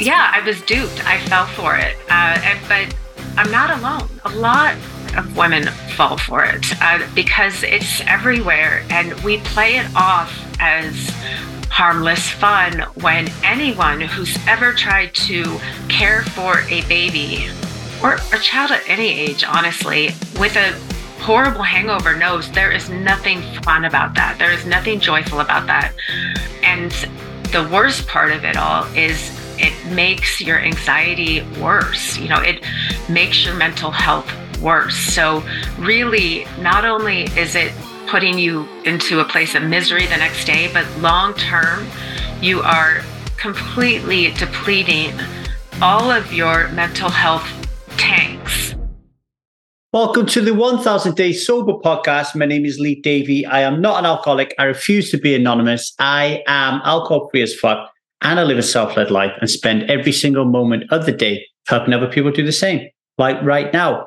yeah, I was duped. I fell for it. Uh, and, but I'm not alone. A lot of women fall for it uh, because it's everywhere and we play it off as harmless fun when anyone who's ever tried to care for a baby or a child at any age, honestly, with a horrible hangover knows there is nothing fun about that. There is nothing joyful about that. And the worst part of it all is it makes your anxiety worse. You know, it makes your mental health worse. So, really, not only is it putting you into a place of misery the next day, but long term, you are completely depleting all of your mental health tanks. Welcome to the 1000 Day Sober podcast. My name is Lee Davy. I am not an alcoholic. I refuse to be anonymous. I am alcohol free as fuck and I live a self led life and spend every single moment of the day helping other people do the same. Like right now,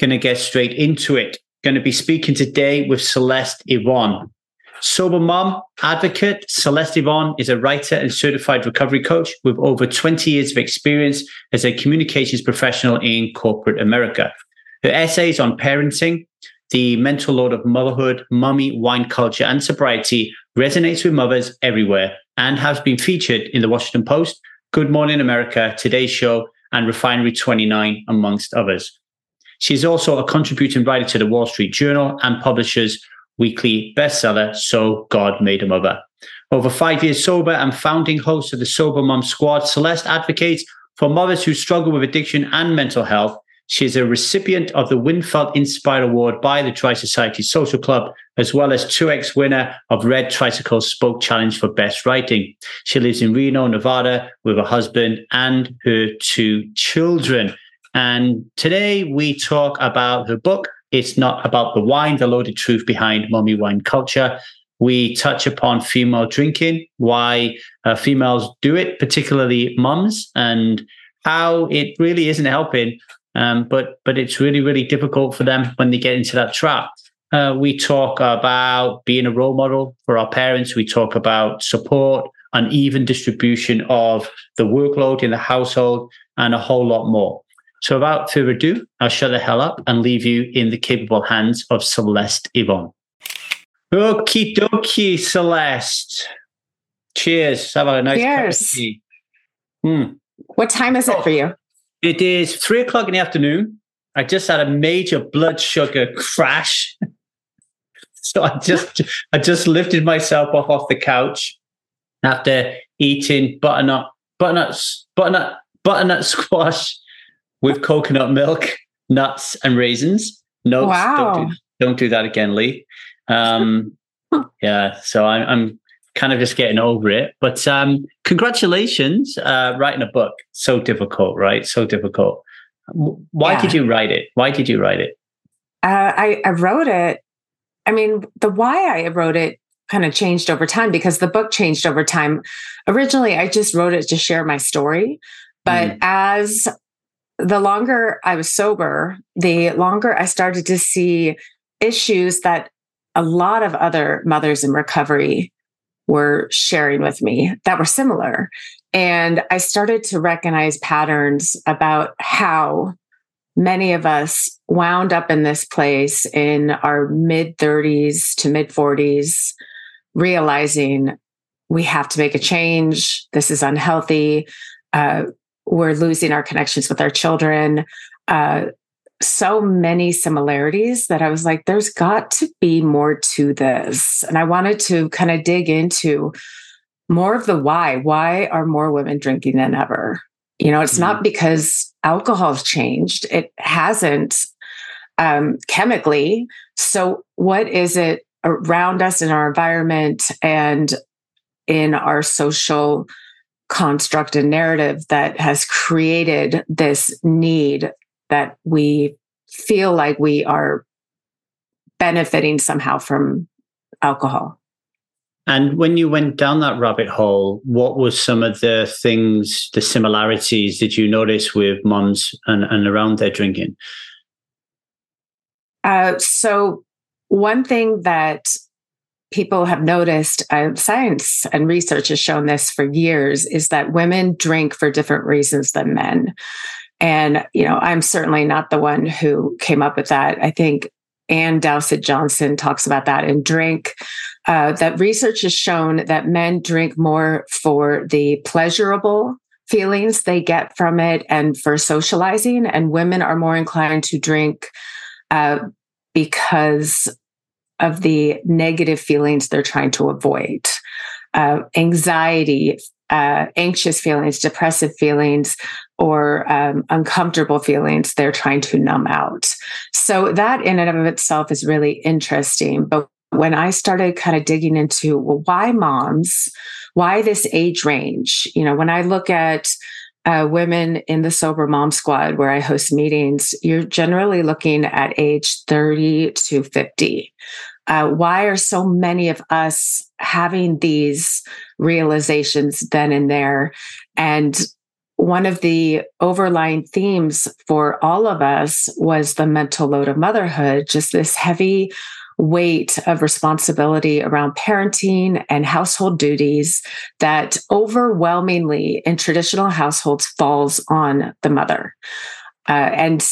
gonna get straight into it. Going to be speaking today with Celeste Yvonne. Sober mom advocate, Celeste Yvonne is a writer and certified recovery coach with over 20 years of experience as a communications professional in corporate America. Her essays on parenting, the mental load of motherhood, mummy, wine culture, and sobriety resonates with mothers everywhere and has been featured in the Washington Post, Good Morning America, Today's Show, and Refinery 29, amongst others. She's also a contributing writer to the Wall Street Journal and publishes weekly bestseller, So God Made a Mother. Over five years sober and founding host of the Sober Mom Squad, Celeste advocates for mothers who struggle with addiction and mental health. She is a recipient of the Winfeld Inspire Award by the Tri Society Social Club, as well as 2x winner of Red Tricycle Spoke Challenge for Best Writing. She lives in Reno, Nevada with her husband and her two children. And today we talk about her book. It's not about the wine, the loaded truth behind mommy wine culture. We touch upon female drinking, why uh, females do it, particularly mums, and how it really isn't helping. Um, but but it's really really difficult for them when they get into that trap. Uh, we talk about being a role model for our parents. We talk about support, and uneven distribution of the workload in the household, and a whole lot more. So, without further ado, I'll shut the hell up and leave you in the capable hands of Celeste Yvonne. Okie dokie, Celeste. Cheers. Have a nice Cheers. Mm. What time is it oh, for you? It is three o'clock in the afternoon. I just had a major blood sugar crash. so I just I just lifted myself off off the couch after eating butternut butternuts butternut butternut squash with coconut milk, nuts, and raisins. No, wow. don't, do, don't do that again, Lee. Um, yeah, so I'm, I'm kind of just getting over it. But um, congratulations, uh, writing a book. So difficult, right? So difficult. Why yeah. did you write it? Why did you write it? Uh, I, I wrote it. I mean, the why I wrote it kind of changed over time because the book changed over time. Originally, I just wrote it to share my story. But mm. as the longer I was sober, the longer I started to see issues that a lot of other mothers in recovery were sharing with me that were similar. And I started to recognize patterns about how many of us wound up in this place in our mid 30s to mid 40s, realizing we have to make a change. This is unhealthy. Uh, we're losing our connections with our children. Uh, so many similarities that I was like, there's got to be more to this. And I wanted to kind of dig into more of the why. Why are more women drinking than ever? You know, it's mm-hmm. not because alcohol's changed, it hasn't um, chemically. So, what is it around us in our environment and in our social construct and narrative that has created this need that we feel like we are benefiting somehow from alcohol. And when you went down that rabbit hole, what were some of the things, the similarities that you notice with moms and, and around their drinking? Uh, so, one thing that people have noticed, uh, science and research has shown this for years, is that women drink for different reasons than men. And, you know, I'm certainly not the one who came up with that. I think Ann Dowsett Johnson talks about that in Drink. Uh, that research has shown that men drink more for the pleasurable feelings they get from it and for socializing, and women are more inclined to drink uh, because of the negative feelings they're trying to avoid. Uh, anxiety, uh, anxious feelings, depressive feelings, or um, uncomfortable feelings they're trying to numb out. So, that in and of itself is really interesting. But when I started kind of digging into well, why moms, why this age range, you know, when I look at uh, women in the sober mom squad where I host meetings, you're generally looking at age 30 to 50. Uh, why are so many of us having these realizations then and there? And one of the overlying themes for all of us was the mental load of motherhood, just this heavy weight of responsibility around parenting and household duties that overwhelmingly in traditional households falls on the mother. Uh, and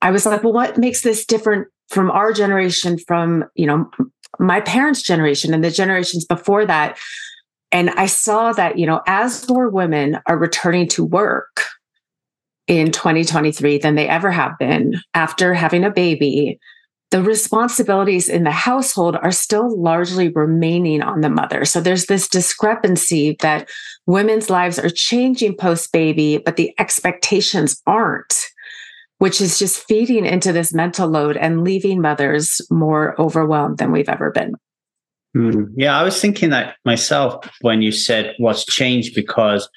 I was like, well, what makes this different from our generation, from, you know, my parents' generation and the generations before that? And I saw that, you know, as more women are returning to work in 2023 than they ever have been after having a baby, the responsibilities in the household are still largely remaining on the mother. So there's this discrepancy that women's lives are changing post baby, but the expectations aren't, which is just feeding into this mental load and leaving mothers more overwhelmed than we've ever been. Mm, yeah, I was thinking that myself when you said what's changed because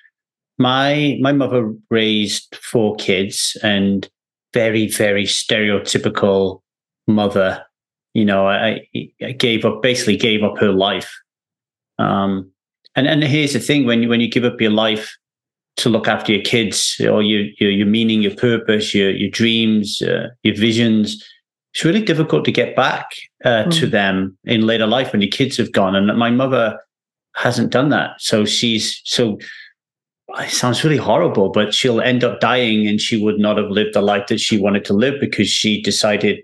my my mother raised four kids and very very stereotypical mother. You know, I, I gave up, basically gave up her life. Um, and and here's the thing: when you when you give up your life to look after your kids, or your your, your meaning, your purpose, your your dreams, uh, your visions, it's really difficult to get back uh, mm. to them in later life when your kids have gone. And my mother hasn't done that, so she's so it sounds really horrible, but she'll end up dying and she would not have lived the life that she wanted to live because she decided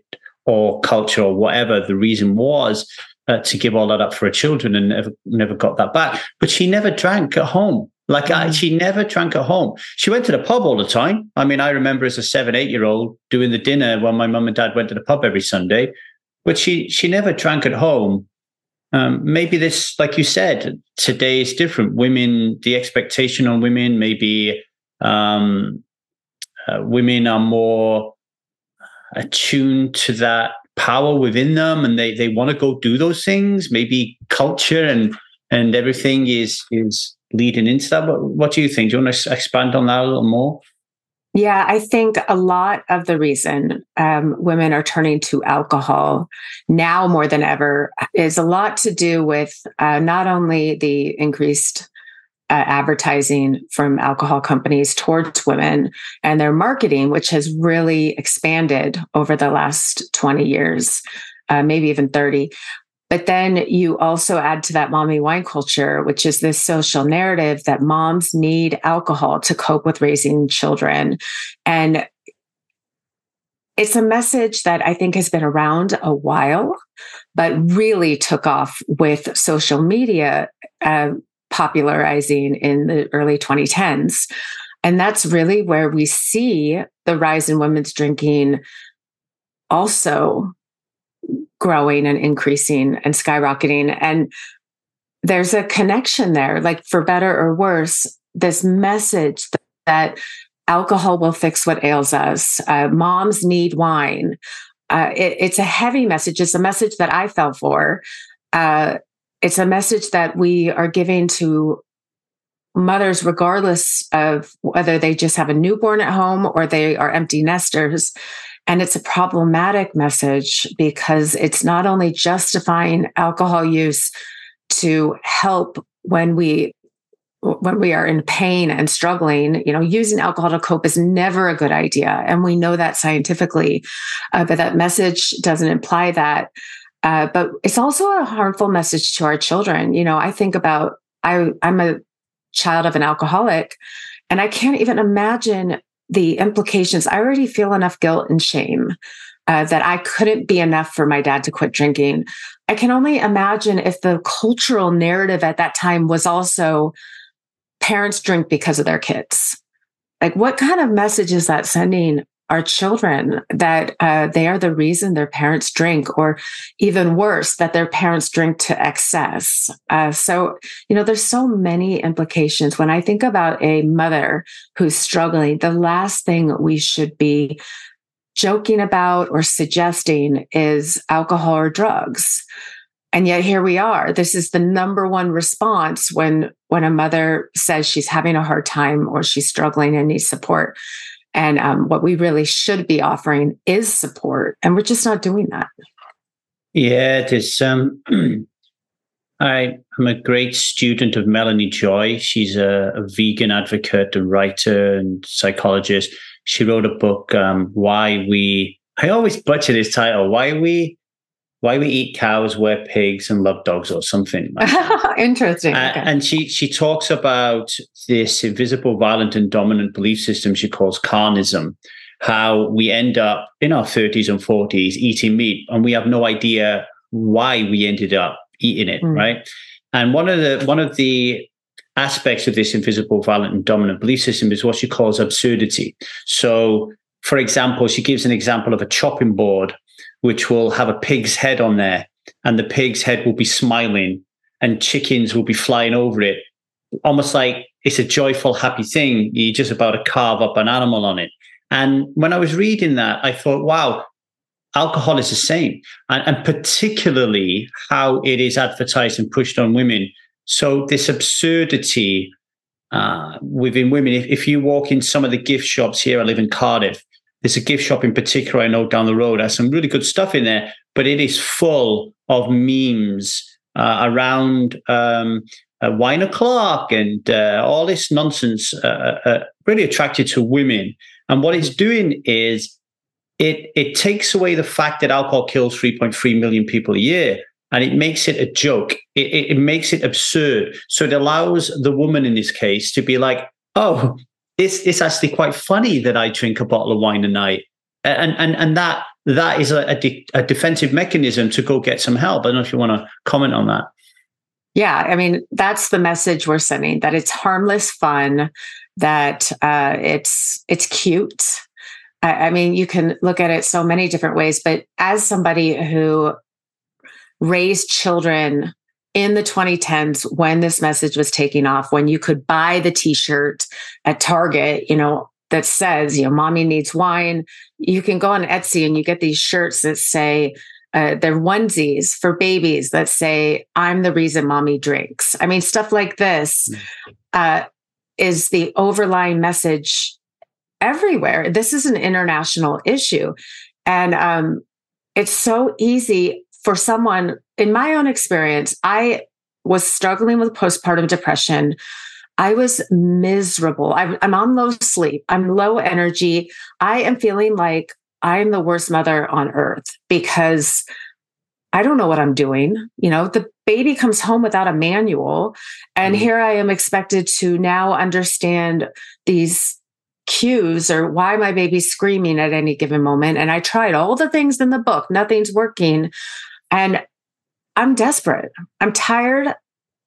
or culture or whatever the reason was uh, to give all that up for her children and never, never got that back. But she never drank at home. Like I, mm. she never drank at home. She went to the pub all the time. I mean, I remember as a seven, eight year old doing the dinner when my mum and dad went to the pub every Sunday, but she she never drank at home. Um, maybe this, like you said, today is different. Women, the expectation on women, maybe um, uh, women are more attuned to that power within them and they they want to go do those things maybe culture and and everything is is leading into that what do you think do you want to expand on that a little more yeah, I think a lot of the reason um, women are turning to alcohol now more than ever is a lot to do with uh, not only the increased uh, advertising from alcohol companies towards women and their marketing, which has really expanded over the last 20 years, uh, maybe even 30. But then you also add to that mommy wine culture, which is this social narrative that moms need alcohol to cope with raising children. And it's a message that I think has been around a while, but really took off with social media. Uh, popularizing in the early 2010s. And that's really where we see the rise in women's drinking also growing and increasing and skyrocketing. And there's a connection there, like for better or worse, this message that alcohol will fix what ails us. Uh, moms need wine. Uh, it, it's a heavy message. It's a message that I fell for. Uh, it's a message that we are giving to mothers, regardless of whether they just have a newborn at home or they are empty nesters. And it's a problematic message because it's not only justifying alcohol use to help when we when we are in pain and struggling, you know, using alcohol to cope is never a good idea. And we know that scientifically. Uh, but that message doesn't imply that Uh, but it's also a harmful message to our children. You know, I think about I I'm a child of an alcoholic, and I can't even imagine the implications. I already feel enough guilt and shame uh, that I couldn't be enough for my dad to quit drinking. I can only imagine if the cultural narrative at that time was also parents drink because of their kids. Like, what kind of message is that sending our children that uh, they are the reason their parents drink, or even worse, that their parents drink to excess. Uh, so, you know, there's so many implications. When I think about a mother who's struggling, the last thing we should be joking about or suggesting is alcohol or drugs. And yet here we are. This is the number one response when when a mother says she's having a hard time or she's struggling and needs support. And um, what we really should be offering is support, and we're just not doing that. Yeah, it is. Um, I am a great student of Melanie Joy. She's a, a, vegan advocate and writer and psychologist. She wrote a book, um, "Why We." I always butcher this title. Why we why we eat cows, wear pigs, and love dogs, or something. Like Interesting. Uh, okay. And she she talks about this invisible, violent, and dominant belief system she calls carnism. How we end up in our 30s and 40s eating meat, and we have no idea why we ended up eating it, mm. right? And one of the one of the aspects of this invisible, violent, and dominant belief system is what she calls absurdity. So, for example, she gives an example of a chopping board which will have a pig's head on there, and the pig's head will be smiling, and chickens will be flying over it, almost like it's a joyful, happy thing. You're just about to carve up an animal on it. And when I was reading that, I thought, wow, alcohol is the same, and, and particularly how it is advertised and pushed on women. So this absurdity uh, within women. If, if you walk in some of the gift shops here, I live in Cardiff, there's a gift shop in particular I know down the road has some really good stuff in there, but it is full of memes uh, around um, uh, wine o'clock and uh, all this nonsense, uh, uh, uh, really attracted to women. And what it's doing is it it takes away the fact that alcohol kills 3.3 million people a year and it makes it a joke. It, it, it, makes it absurd. So it allows the woman in this case to be like, oh, it's it's actually quite funny that I drink a bottle of wine a night, and and and that that is a, a, de- a defensive mechanism to go get some help. I don't know if you want to comment on that. Yeah, I mean that's the message we're sending that it's harmless fun, that uh, it's it's cute. I, I mean, you can look at it so many different ways, but as somebody who raised children in the 2010s when this message was taking off, when you could buy the t-shirt at Target, you know, that says, you know, mommy needs wine. You can go on Etsy and you get these shirts that say, uh, they're onesies for babies that say, I'm the reason mommy drinks. I mean, stuff like this mm. uh, is the overlying message everywhere. This is an international issue. And um, it's so easy for someone, in my own experience, I was struggling with postpartum depression. I was miserable. I'm, I'm, on low sleep. I'm low energy. I am feeling like I'm the worst mother on earth because I don't know what I'm doing. You know, the baby comes home without a manual. And mm-hmm. here I am expected to now understand these cues or why my baby's screaming at any given moment. And I tried all the things in the book, nothing's working. And I'm desperate. I'm tired.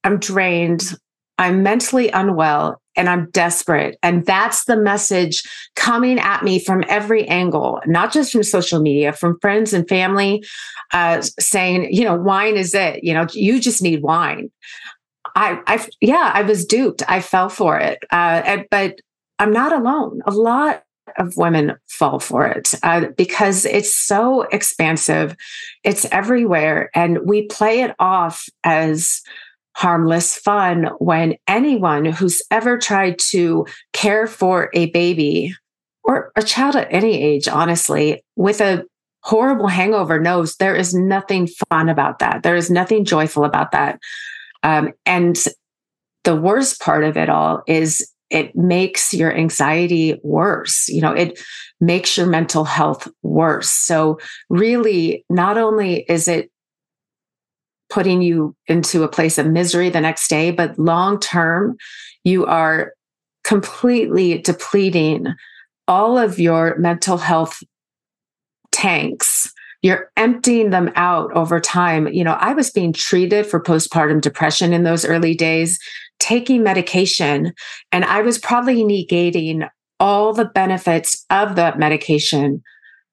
I'm drained. I'm mentally unwell and I'm desperate. And that's the message coming at me from every angle, not just from social media, from friends and family uh, saying, you know, wine is it. You know, you just need wine. I, I, yeah, I was duped. I fell for it. Uh, and, but I'm not alone. A lot of women fall for it uh, because it's so expansive, it's everywhere, and we play it off as harmless fun when anyone who's ever tried to care for a baby or a child at any age, honestly, with a horrible hangover knows there is nothing fun about that. There is nothing joyful about that. Um, and the worst part of it all is it makes your anxiety worse. You know, it makes your mental health worse. So, really, not only is it putting you into a place of misery the next day, but long term, you are completely depleting all of your mental health tanks. You're emptying them out over time. You know, I was being treated for postpartum depression in those early days, taking medication, and I was probably negating all the benefits of the medication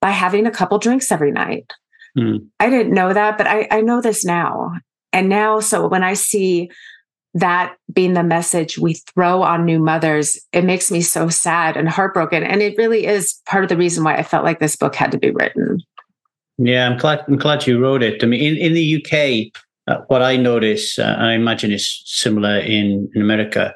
by having a couple drinks every night. Mm. I didn't know that, but I, I know this now. And now, so when I see that being the message we throw on new mothers, it makes me so sad and heartbroken. And it really is part of the reason why I felt like this book had to be written. Yeah, I'm glad. I'm glad you wrote it. I mean, in, in the UK, uh, what I notice, uh, I imagine is similar in, in America.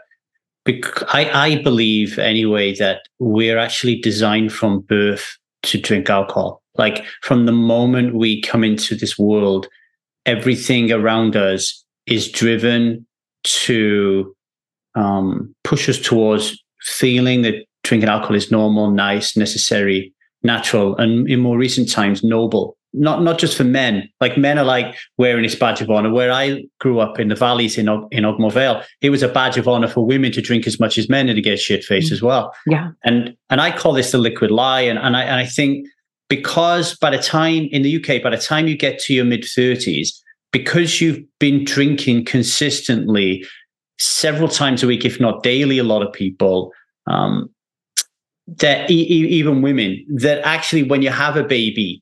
I, I believe anyway that we're actually designed from birth to drink alcohol. Like from the moment we come into this world, everything around us is driven to um, push us towards feeling that drinking alcohol is normal, nice, necessary, natural, and in more recent times, noble not not just for men. Like men are like wearing this badge of honor. Where I grew up in the valleys in in Ogmore Vale, it was a badge of honor for women to drink as much as men and to get shit faced mm. as well. Yeah. And and I call this the liquid lie. And and I and I think because by the time in the UK, by the time you get to your mid thirties, because you've been drinking consistently several times a week, if not daily, a lot of people. Um, that e- even women that actually when you have a baby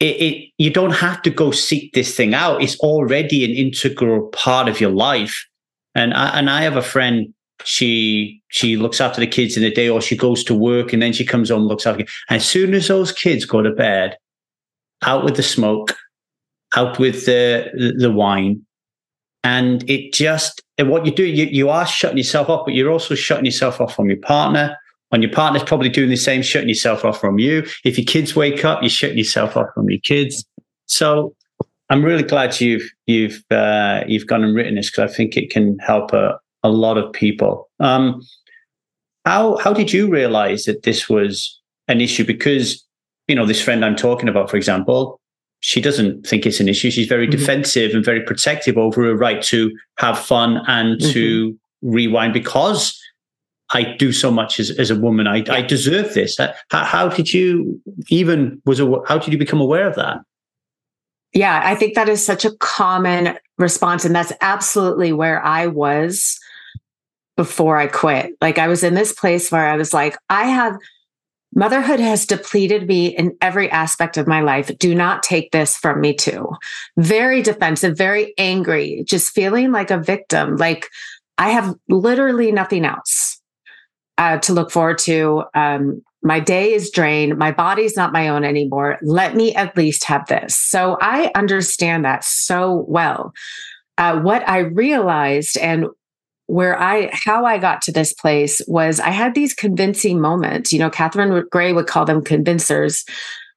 it, it, you don't have to go seek this thing out. It's already an integral part of your life. And I, and I have a friend. She she looks after the kids in the day, or she goes to work, and then she comes home looks after. And as soon as those kids go to bed, out with the smoke, out with the the wine, and it just and what you do, you you are shutting yourself off, but you're also shutting yourself off from your partner and your partner's probably doing the same, shutting yourself off from you. If your kids wake up, you're shutting yourself off from your kids. So I'm really glad you've you've uh, you've gone and written this because I think it can help a, a lot of people. Um, how how did you realize that this was an issue? Because you know this friend I'm talking about, for example, she doesn't think it's an issue. She's very mm-hmm. defensive and very protective over her right to have fun and mm-hmm. to rewind because I do so much as, as a woman. I, I deserve this. How, how did you even was a, how did you become aware of that? Yeah, I think that is such a common response, and that's absolutely where I was before I quit. Like I was in this place where I was like, I have motherhood has depleted me in every aspect of my life. Do not take this from me too. Very defensive, very angry, just feeling like a victim. Like I have literally nothing else uh, to look forward to. Um, my day is drained. My body's not my own anymore. Let me at least have this. So I understand that so well. Uh, what I realized and where I, how I got to this place was I had these convincing moments. You know, Catherine Gray would call them convincers,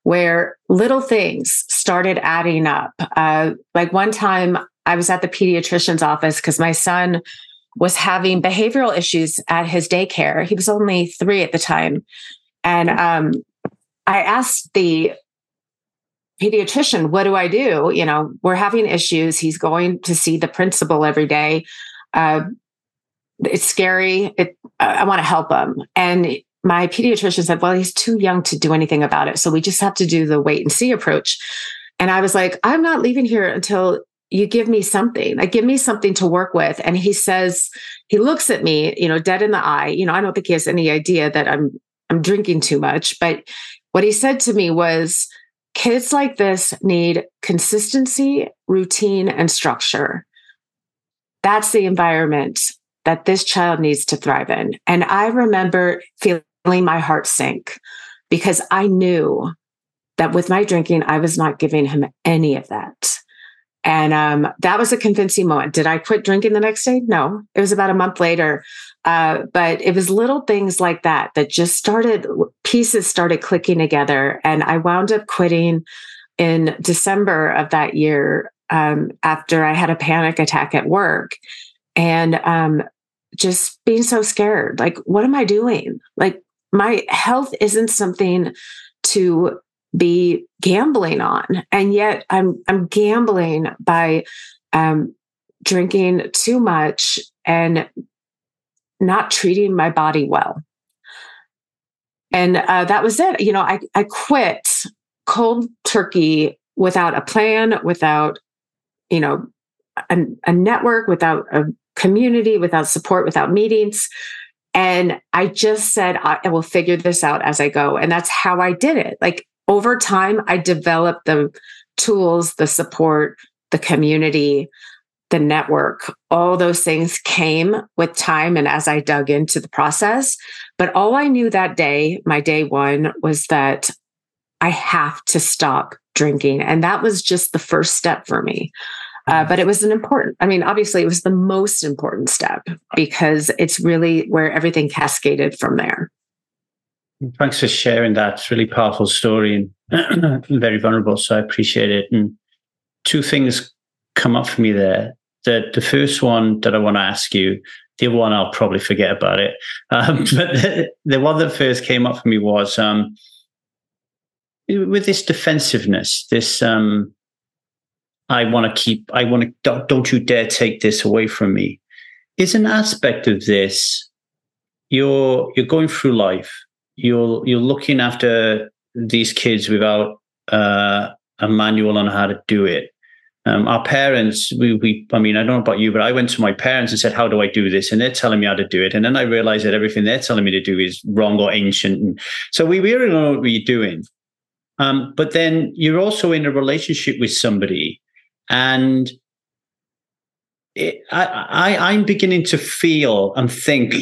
where little things started adding up. Uh, like one time I was at the pediatrician's office because my son was having behavioral issues at his daycare. He was only three at the time. And um, I asked the pediatrician, What do I do? You know, we're having issues. He's going to see the principal every day. Uh, it's scary. It, I want to help him. And my pediatrician said, Well, he's too young to do anything about it. So we just have to do the wait and see approach. And I was like, I'm not leaving here until you give me something. Like give me something to work with. And he says he looks at me you know dead in the eye. You know i don't think he has any idea that i'm i'm drinking too much. But what he said to me was kids like this need consistency routine and structure. That's the environment that this child needs to thrive in. And i remember feeling my heart sink because i knew that with my drinking i was not giving him any of that and um, that was a convincing moment. Did I quit drinking the next day? No, it was about a month later. Uh, but it was little things like that that just started, pieces started clicking together. And I wound up quitting in December of that year um, after I had a panic attack at work. And um, just being so scared like, what am I doing? Like, my health isn't something to be gambling on. And yet I'm I'm gambling by um, drinking too much and not treating my body well. And uh, that was it. You know, I, I quit cold turkey without a plan, without, you know, a, a network, without a community, without support, without meetings. And I just said, I, I will figure this out as I go. And that's how I did it. Like over time, I developed the tools, the support, the community, the network, all those things came with time and as I dug into the process. But all I knew that day, my day one, was that I have to stop drinking. And that was just the first step for me. Uh, but it was an important, I mean, obviously, it was the most important step because it's really where everything cascaded from there. Thanks for sharing that. It's really powerful story and very vulnerable. So I appreciate it. And two things come up for me there. The, the first one that I want to ask you, the one I'll probably forget about it. Um, but the, the, one that first came up for me was um, with this defensiveness, this um, I want to keep, I want to, don't, don't you dare take this away from me. Is an aspect of this. You're you're going through life. You're you're looking after these kids without uh, a manual on how to do it. Um, our parents, we, we, I mean, I don't know about you, but I went to my parents and said, "How do I do this?" And they're telling me how to do it, and then I realized that everything they're telling me to do is wrong or ancient. And so we really don't know what we're doing. Um, but then you're also in a relationship with somebody, and it, I, I, I'm beginning to feel and think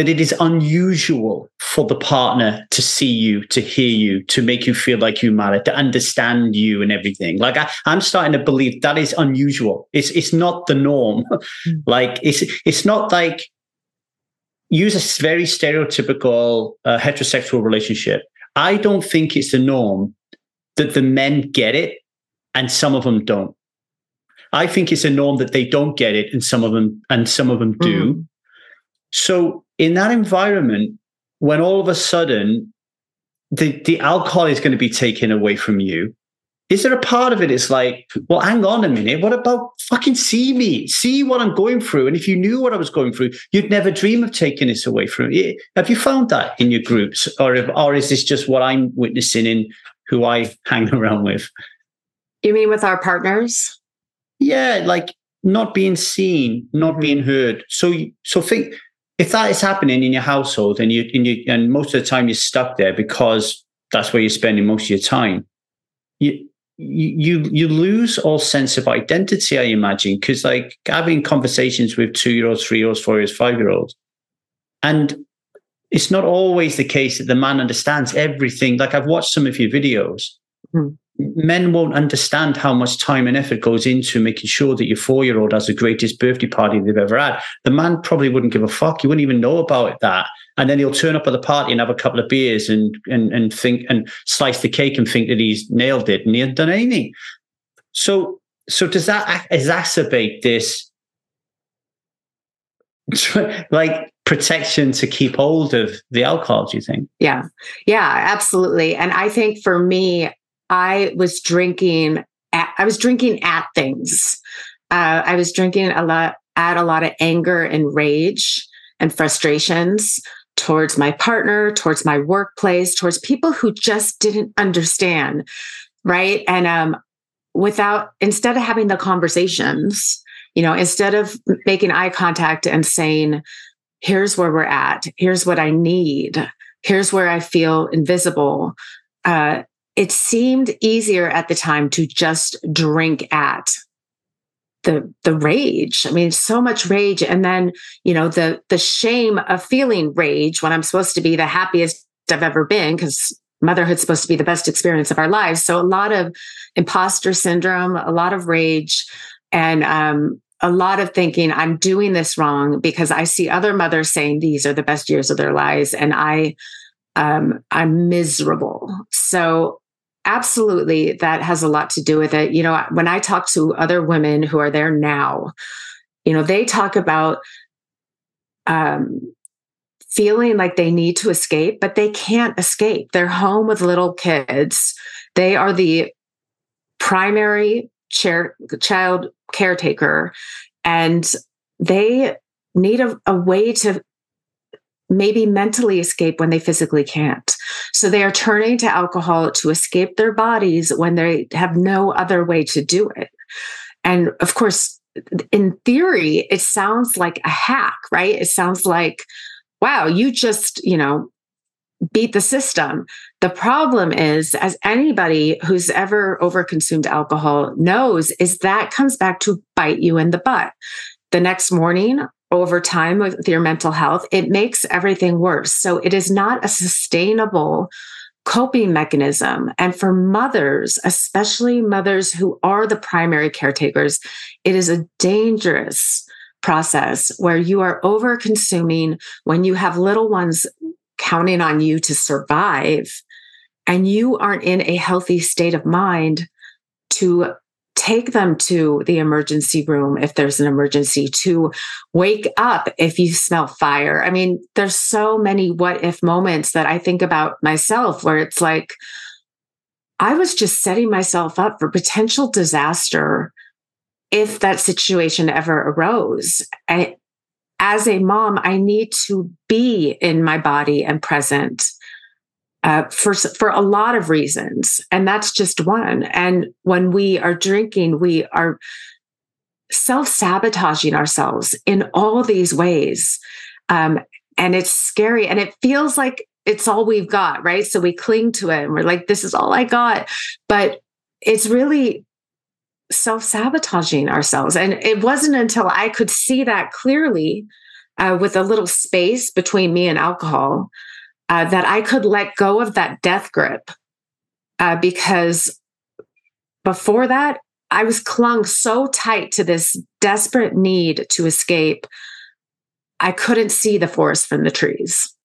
that it is unusual for the partner to see you, to hear you, to make you feel like you matter, to understand you and everything. Like I, am starting to believe that is unusual. It's it's not the norm. Mm. like it's it's not like use a very stereotypical uh, heterosexual relationship. I don't think it's the norm that the men get it and some of them don't. I think it's a norm that they don't get it and some of them and some of them do. Mm. So in that environment, when all of a sudden the, the alcohol is going to be taken away from you, is there a part of it it's like, well, hang on a minute. What about fucking see me? See what I'm going through. And if you knew what I was going through, you'd never dream of taking this away from me. Have you found that in your groups? Or, if, or is this just what I'm witnessing in who I hang around with? You mean with our partners? Yeah, like not being seen, not mm-hmm. being heard. So, so think if that is happening in your household and you and you and most of the time you're stuck there because that's where you're spending most of your time, you you you lose all sense of identity, I imagine, because like having conversations with two year olds, three year olds, four year olds, five year olds, and it's not always the case that the man understands everything. Like I've watched some of your videos. Mm men won't understand how much time and effort goes into making sure that your four year old has the greatest birthday party they've ever had. The man probably wouldn't give a fuck. He wouldn't even know about that. And then he'll turn up at the party and have a couple of beers and and and think and slice the cake and think that he's nailed it and he hasn't done anything. So so does that exacerbate this like protection to keep hold of the alcohol do you think yeah yeah absolutely and i think for me I was drinking at, I was drinking at things. Uh, I was drinking a lot at a lot of anger and rage and frustrations towards my partner, towards my workplace, towards people who just didn't understand. Right. And um, without, instead of having the conversations, you know, instead of making eye contact and saying, here's where we're at, here's what I need, here's where I feel invisible, uh, it seemed easier at the time to just drink at the the rage. I mean so much rage. And then you know the the shame of feeling rage when i'm supposed to be the happiest i've ever been because motherhood's supposed to be the best experience of our lives. So a lot of imposter syndrome a lot of rage and um, a lot of thinking i'm doing this wrong because i see other mothers saying these are the best years of their lives and i um, i'm miserable. So absolutely that has a lot to do with it you know when i talk to other women who are there now you know they talk about um, feeling like they need to escape, but they can't escape. They're home with little kids. They are the primary chair, child caretaker, and they need a, a way to maybe mentally escape when they physically can't. So they are turning to alcohol to escape their bodies when they have no other way to do it. And of course, in theory, it sounds like a hack, right? It sounds like, wow, you just, you know, beat the system. The problem is, as anybody who's ever overconsumed alcohol knows, is that comes back to bite you in the butt. The next morning, over time with your mental health, it makes everything worse. So it is not a sustainable coping mechanism. And for mothers, especially mothers who are the primary caretakers, it is a dangerous process where you are over consuming when you have little ones counting on you to survive and you aren't in a healthy state of mind to take them to the emergency room if there's an emergency, to wake up if you smell fire. I mean, there's so many what if moments that I think about myself where it's like, I was just setting myself up for potential disaster if that situation ever arose. I, as a mom, I need to be in my body and present uh, for for a lot of reasons, and that's just one. And when we are drinking, we are self sabotaging ourselves in all these ways, um, and it's scary, and it feels like it's all we've got, right? So we cling to it, and we're like, "This is all I got," but it's really self sabotaging ourselves. And it wasn't until I could see that clearly uh, with a little space between me and alcohol uh, that I could let go of that death grip uh, because before that, I was clung so tight to this desperate need to escape. I couldn't see the forest from the trees.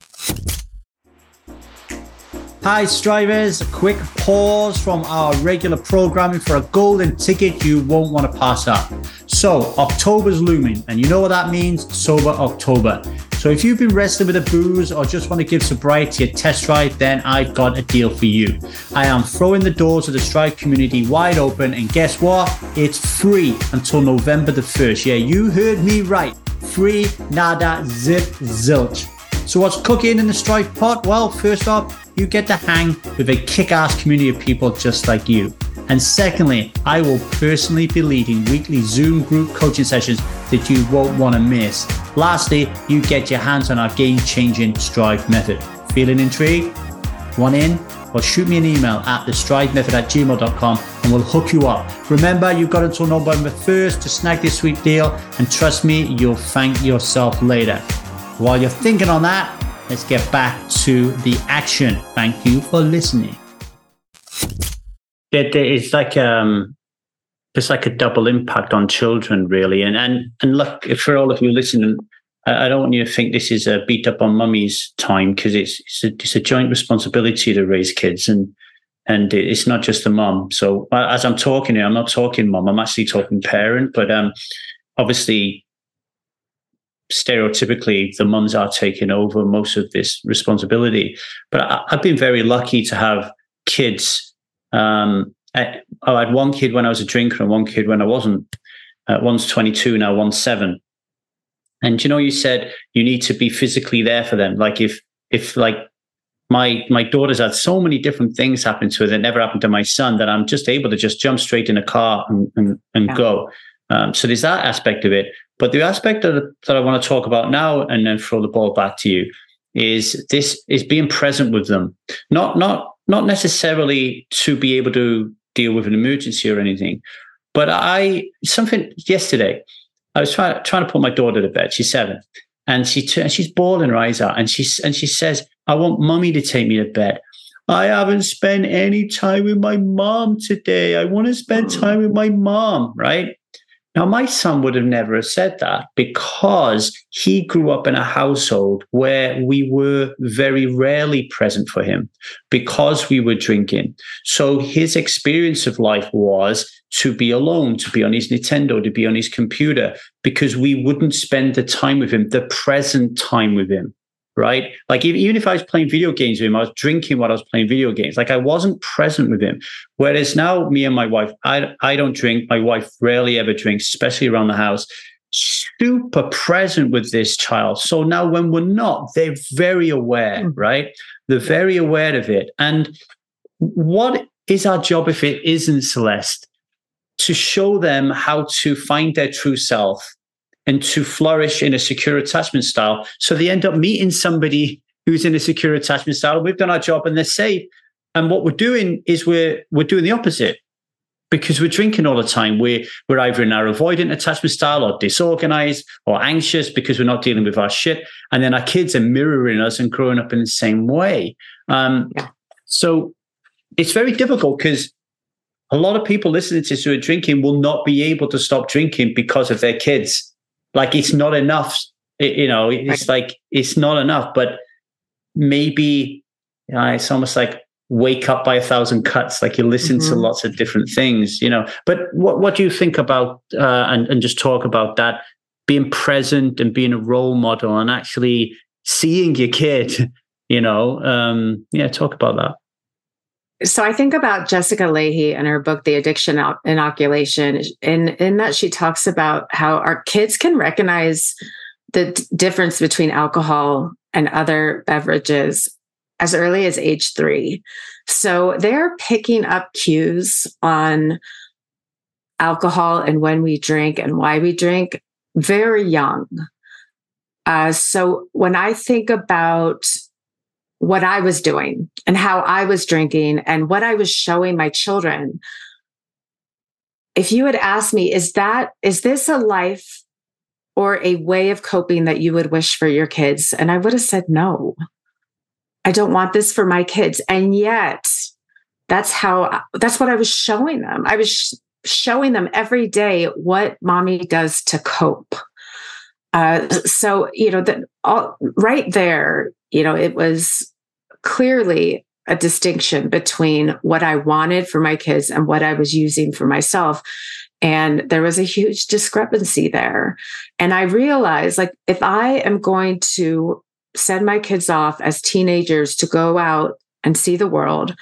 Hi, Strivers. A quick pause from our regular programming for a golden ticket you won't want to pass up. So, October's looming, and you know what that means? Sober October. So if you've been wrestling with a booze or just want to give sobriety a test ride, then I've got a deal for you. I am throwing the doors of the Strive community wide open, and guess what? It's free until November the 1st. Yeah, you heard me right. Free, nada, zip, zilch. So what's cooking in the Strive pot? Well, first off, you get to hang with a kick-ass community of people just like you. And secondly, I will personally be leading weekly Zoom group coaching sessions that you won't want to miss. Lastly, you get your hands on our game changing Strive method. Feeling intrigued? Want in? Well, shoot me an email at thestrivemethod at gmail.com and we'll hook you up. Remember, you've got until November 1st to snag this sweet deal, and trust me, you'll thank yourself later. While you're thinking on that, let's get back to the action. Thank you for listening. It's like um, it's like a double impact on children, really. And and and look, for all of you listening, I don't want you to think this is a beat up on mummy's time because it's it's a, it's a joint responsibility to raise kids and and it's not just the mom. So as I'm talking here, I'm not talking mom. I'm actually talking parent. But um, obviously, stereotypically, the mums are taking over most of this responsibility. But I, have been very lucky to have kids um, I, I, had one kid when I was a drinker and one kid when I wasn't. Uh, one's 22 now, one's seven. And you know, you said you need to be physically there for them. Like if if like my my daughter's had so many different things happen to her that never happened to my son that I'm just able to just jump straight in a car and and, and yeah. go. Um, so there's that aspect of it. But the aspect that, that I want to talk about now and then throw the ball back to you is this is being present with them. Not not not necessarily to be able to deal with an emergency or anything. But I something yesterday, I was trying trying to put my daughter to bed. She's seven, and she turns, she's bawling her eyes out, and she's and she says, "I want mummy to take me to bed." I haven't spent any time with my mom today. I want to spend hmm. time with my mom, right? Now, my son would have never said that because he grew up in a household where we were very rarely present for him because we were drinking. So his experience of life was to be alone, to be on his Nintendo, to be on his computer, because we wouldn't spend the time with him, the present time with him. Right? Like even if I was playing video games with him, I was drinking while I was playing video games. Like I wasn't present with him. Whereas now, me and my wife, I I don't drink. My wife rarely ever drinks, especially around the house. Super present with this child. So now, when we're not, they're very aware, mm. right? They're very aware of it. And what is our job if it isn't Celeste? To show them how to find their true self and to flourish in a secure attachment style. So they end up meeting somebody who's in a secure attachment style. We've done our job and they're safe. And what we're doing is we're we're doing the opposite because we're drinking all the time. We're we're either in our avoidant attachment style or disorganized or anxious because we're not dealing with our shit. And then our kids are mirroring us and growing up in the same way. Um, yeah. So it's very difficult because a lot of people listening to this who are drinking will not be able to stop drinking because of their kids like it's not enough. It, you know, it's like it's not enough. But maybe you know, it's almost like wake up by a thousand cuts. Like you listen mm-hmm. to lots of different things, you know. But what what do you think about uh, and and just talk about that being present and being a role model and actually seeing your kid, you know? Um, yeah, talk about that. So I think about Jessica Lahey and her book, The Addiction Inoculation, in, that she talks about how our kids can recognize the d- difference between alcohol and other beverages as early as age three. So they're picking up cues on alcohol and when we drink and why we drink very young. Uh, so when I think about what I was doing and how I was drinking and what I was showing my children. If you had asked me, is that, is this a life or a way of coping that you would wish for your kids? And I would have said, no, I don't want this for my kids. And yet that's how, that's what I was showing them. I was sh- showing them every day what mommy does to cope. Uh, so you know that all right there you know it was clearly a distinction between what I wanted for my kids and what I was using for myself. And there was a huge discrepancy there. And I realized like, if I am going to send my kids off as teenagers to go out and see the world,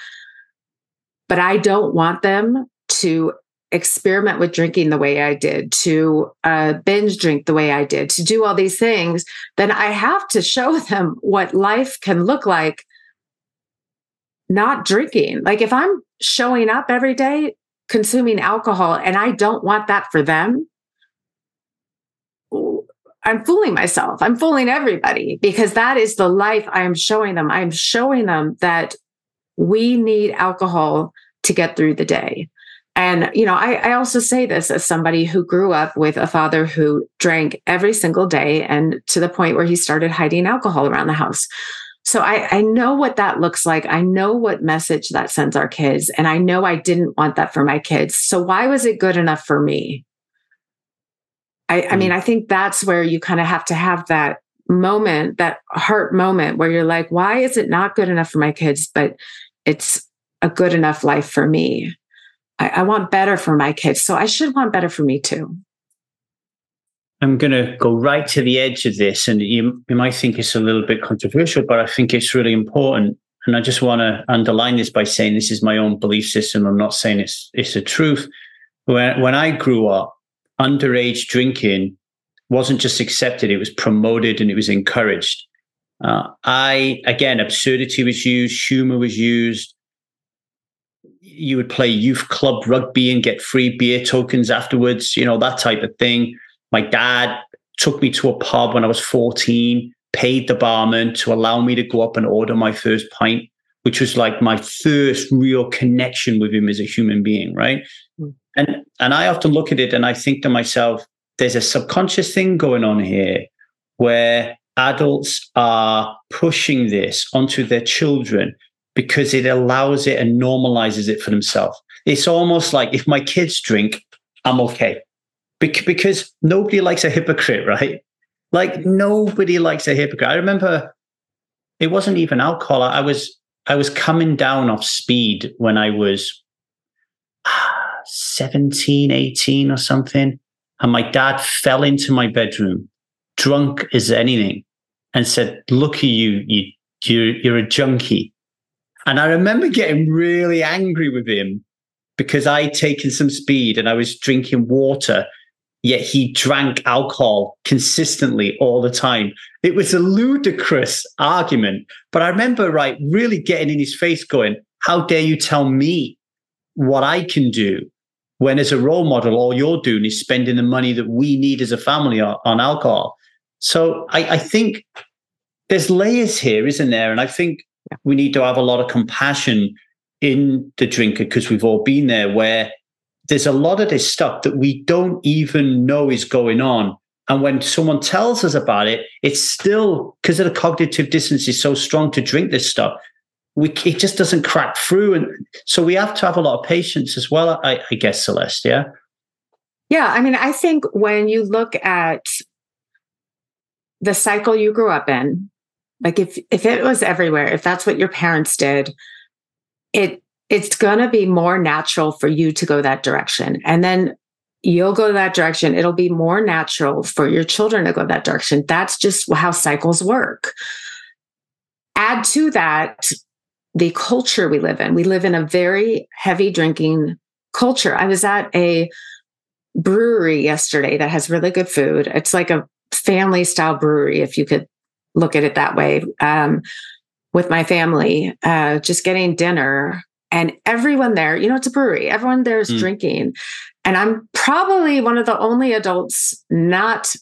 but I don't want them to experiment with drinking the way I did, to uh, binge drink the way I did, to do all these things, then I have to show them what life can look like not drinking. Like if I'm showing up every day consuming alcohol and I don't want that for them, I'm fooling myself. I'm fooling everybody because that is the life I am showing them. I'm showing them that we need alcohol to get through the day. And, you know, I, I, also say this as somebody who grew up with a father who drank every single day and to the point where he started hiding alcohol around the house. So I, I know what that looks like. I know what message that sends our kids. And I know I didn't want that for my kids. So why was it good enough for me? I, I mean, hmm. I think that's where you kind of have to have that moment, that heart moment where you're like, why is it not good enough for my kids, but it's a good enough life for me? I, I want better for my kids. So I should want better for me too. I'm going to go right to the edge of this, and you, you might think it's a little bit controversial, but I think it's really important. And I just want to underline this by saying this is my own belief system. I'm not saying it's it's the truth. When when I grew up, underage drinking wasn't just accepted; it was promoted and it was encouraged. Uh, I again, absurdity was used, humor was used. You would play youth club rugby and get free beer tokens afterwards, you know that type of thing my dad took me to a pub when I was 14, paid the barman to allow me to go up and order my first pint, which was like my first real connection with him as a human being, right? Mm. And and I often look at it and I think to myself, there's a subconscious thing going on here where adults are pushing this onto their children because it allows it and normalizes it for themselves. It's almost like if my kids drink, I'm okay because nobody likes a hypocrite, right? Like nobody likes a hypocrite. I remember it wasn't even alcohol. I was I was coming down off speed when I was ah, 17, 18 or something. And my dad fell into my bedroom, drunk as anything. and said, "Look at you, you you're, you're a junkie." And I remember getting really angry with him because I'd taken some speed and I was drinking water, yet he drank alcohol consistently all the time. It was a ludicrous argument, but I remember right really getting in his face, going, "How dare you tell me what I can do?" When as a role model, all you're doing is spending the money that we need as a family on, on alcohol. So I, I think there's layers here, isn't there? And I think we need to have a lot of compassion in the drinker because we've all been there where there's a lot of this stuff that we don't even know is going on. And when someone tells us about it, it's still because of the cognitive dissonance is so strong to drink this stuff. We, it just doesn't crack through. And so we have to have a lot of patience as well, I, I guess, Celeste. Yeah. Yeah. I mean, I think when you look at the cycle you grew up in, like if if it was everywhere, if that's what your parents did, it it's going to be more natural for you to go that direction. And then you'll go that direction. It'll be more natural for your children to go that direction. That's just how cycles work. Add to that the culture we live in. We live in a very heavy drinking culture. I was at a brewery yesterday that has really good food. It's like a family style brewery, if you could look at it that way. Um, with my family, uh, just getting dinner, and everyone there, you know, it's a brewery, everyone there is mm. drinking. And I'm probably one of the only adults not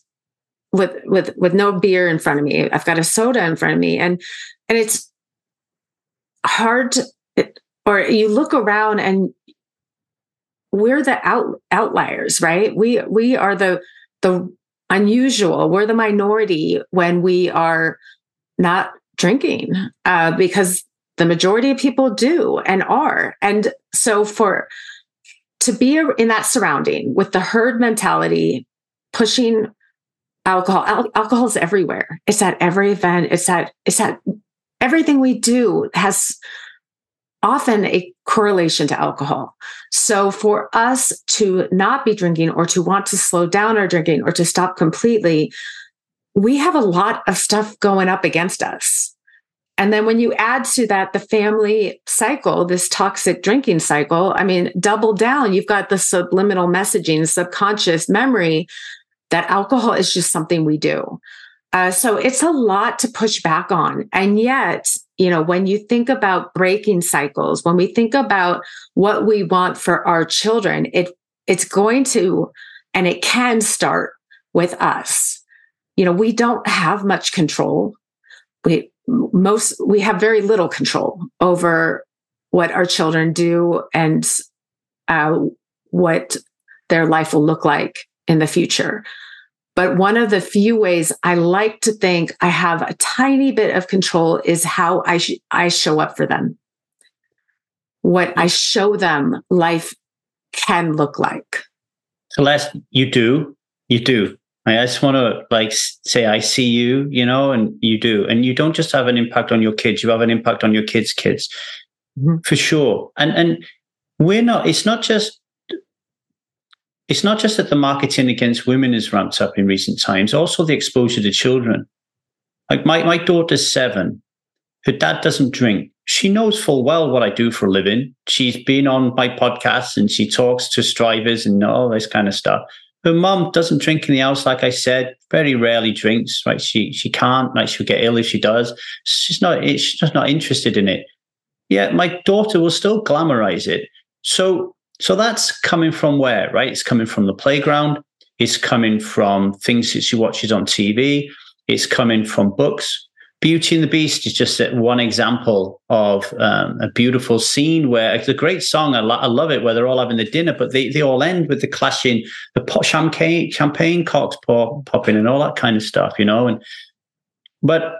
with with with no beer in front of me. I've got a soda in front of me, and and it's hard. To, or you look around and we're the out, outliers, right? We we are the the unusual. We're the minority when we are not drinking uh, because the majority of people do and are. And so for to be in that surrounding with the herd mentality, pushing alcohol, al- alcohol is everywhere. It's at every event. It's at it's at everything we do has often a correlation to alcohol. So for us to not be drinking or to want to slow down our drinking or to stop completely, we have a lot of stuff going up against us. And then when you add to that the family cycle, this toxic drinking cycle, I mean, double down, you've got the subliminal messaging, subconscious memory that alcohol is just something we do. Uh, so it's a lot to push back on. And yet, you know, when you think about breaking cycles, when we think about what we want for our children, it it's going to and it can start with us. You know, we don't have much control. We most we have very little control over what our children do and uh, what their life will look like in the future. But one of the few ways I like to think I have a tiny bit of control is how I, sh- I show up for them. What I show them life can look like. Celeste, you do. You do. I just want to like say I see you, you know, and you do. And you don't just have an impact on your kids, you have an impact on your kids' kids. Mm-hmm. For sure. And and we're not, it's not just it's not just that the marketing against women is ramped up in recent times, also the exposure to children. Like my, my daughter's seven. Her dad doesn't drink. She knows full well what I do for a living. She's been on my podcasts and she talks to strivers and all this kind of stuff. Her mom doesn't drink in the house, like I said, very rarely drinks, right? She she can't, like she'll get ill if she does. She's not she's just not interested in it. Yeah, my daughter will still glamorize it. So so that's coming from where, right? It's coming from the playground. It's coming from things that she watches on TV. It's coming from books. Beauty and the Beast is just one example of um, a beautiful scene where it's a great song. I, lo- I, love it where they're all having the dinner, but they, they all end with the clashing, the pot champagne, champagne corks pop, popping and all that kind of stuff, you know? And, but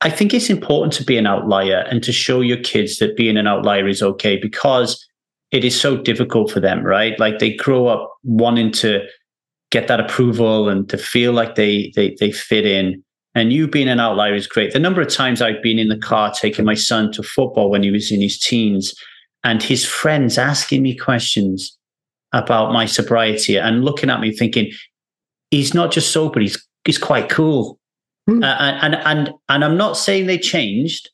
I think it's important to be an outlier and to show your kids that being an outlier is okay because it is so difficult for them, right? Like they grow up wanting to get that approval and to feel like they they they fit in. And you being an outlier is great. The number of times I've been in the car taking my son to football when he was in his teens, and his friends asking me questions about my sobriety and looking at me thinking, he's not just sober, he's he's quite cool. mm. uh, and and and I'm not saying they changed.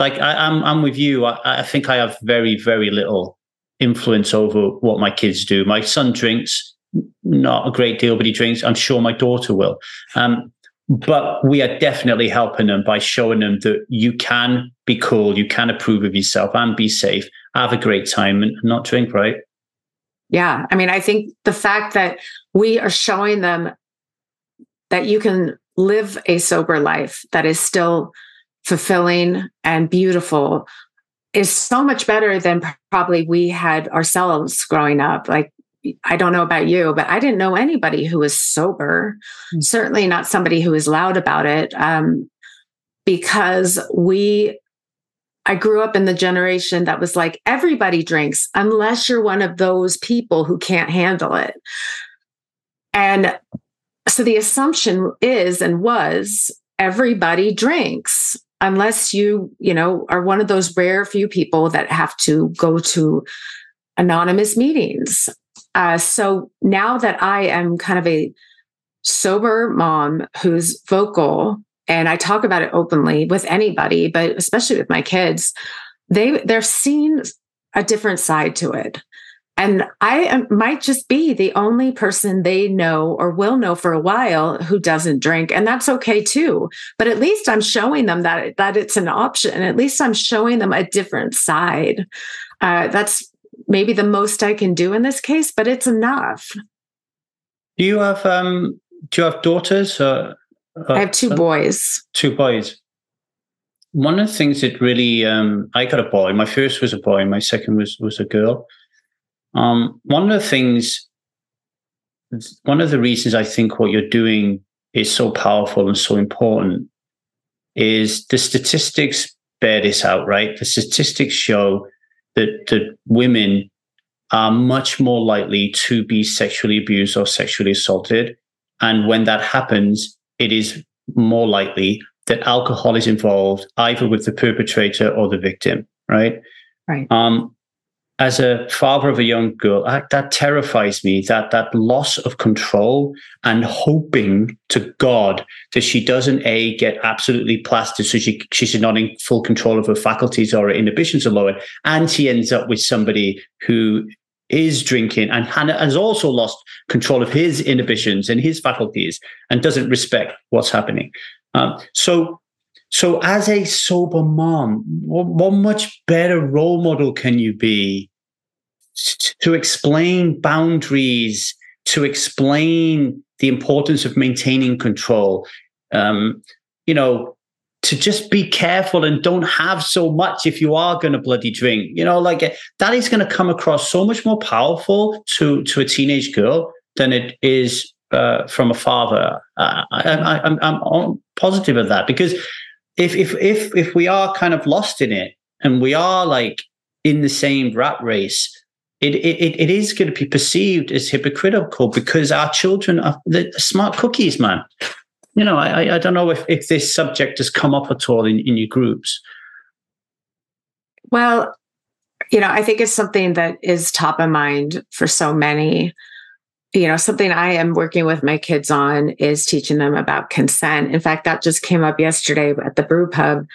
Like I, am I'm, I'm with you. I, I think I have very very little influence over what my kids do. My son drinks, not a great deal, but he drinks. I'm sure my daughter will. Um, but we are definitely helping them by showing them that you can be cool, you can approve of yourself and be safe, have a great time and not drink, right? Yeah. I mean, I think the fact that we are showing them that you can live a sober life that is still fulfilling and beautiful is so much better than probably we had ourselves growing up. Like I don't know about you, but I didn't know anybody who was sober, mm-hmm. certainly not somebody who was loud about it. Um, because we, I grew up in the generation that was like, everybody drinks unless you're one of those people who can't handle it. And so the assumption is and was everybody drinks unless you, you know, are one of those rare few people that have to go to anonymous meetings uh, so now that I am kind of a sober mom who's vocal and I talk about it openly with anybody, but especially with my kids, they they're seeing a different side to it. And I am, might just be the only person they know or will know for a while who doesn't drink, and that's okay too. But at least I'm showing them that that it's an option. At least I'm showing them a different side. Uh, that's maybe the most I can do in this case, but it's enough. Do you have um do you have daughters or, or I have two boys. Two boys. One of the things that really um I got a boy. My first was a boy, my second was was a girl. Um one of the things one of the reasons I think what you're doing is so powerful and so important is the statistics bear this out, right? The statistics show that, that women are much more likely to be sexually abused or sexually assaulted. And when that happens, it is more likely that alcohol is involved either with the perpetrator or the victim, right? Right. Um, as a father of a young girl, I, that terrifies me. That that loss of control and hoping to God that she doesn't a get absolutely plastered, so she she's not in full control of her faculties or her inhibitions are lowered, and she ends up with somebody who is drinking and Hannah has also lost control of his inhibitions and his faculties and doesn't respect what's happening. Um, so so, as a sober mom, what, what much better role model can you be to explain boundaries, to explain the importance of maintaining control? Um, you know, to just be careful and don't have so much if you are going to bloody drink. You know, like that is going to come across so much more powerful to to a teenage girl than it is uh, from a father. Uh, I, am I'm positive of that because if if if if we are kind of lost in it and we are like in the same rat race, it it, it is going to be perceived as hypocritical because our children are the smart cookies, man. You know, I I don't know if if this subject has come up at all in, in your groups. Well, you know, I think it's something that is top of mind for so many you know, something I am working with my kids on is teaching them about consent. In fact, that just came up yesterday at the brew pub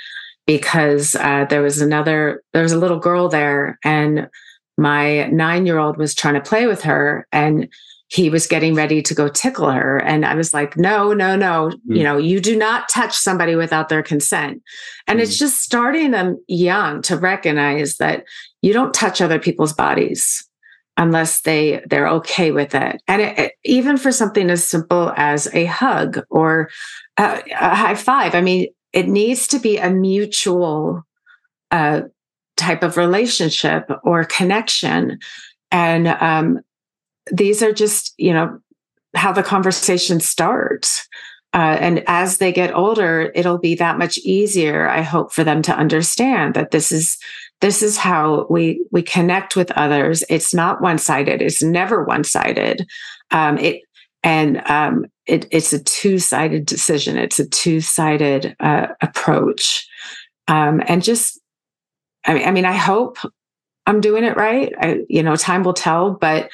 because uh, there was another, there was a little girl there, and my nine year old was trying to play with her, and he was getting ready to go tickle her. And I was like, no, no, no, mm. you know, you do not touch somebody without their consent. And mm. it's just starting them young to recognize that you don't touch other people's bodies unless they they're okay with it. And it, it, even for something as simple as a hug or a, a, high five i mean it needs to be a mutual uh, type of relationship or connection. And um, these are just you know how the conversation starts. Uh, and as they get older it'll be that much easier i hope for them to understand that this is this is how we we connect with others. It's not one-sided. It's never one-sided. Um, it and um, it, it's a two-sided decision. It's a two-sided uh, approach. Um, and just I mean, I mean i hope i'm doing it right. I, you know time will tell but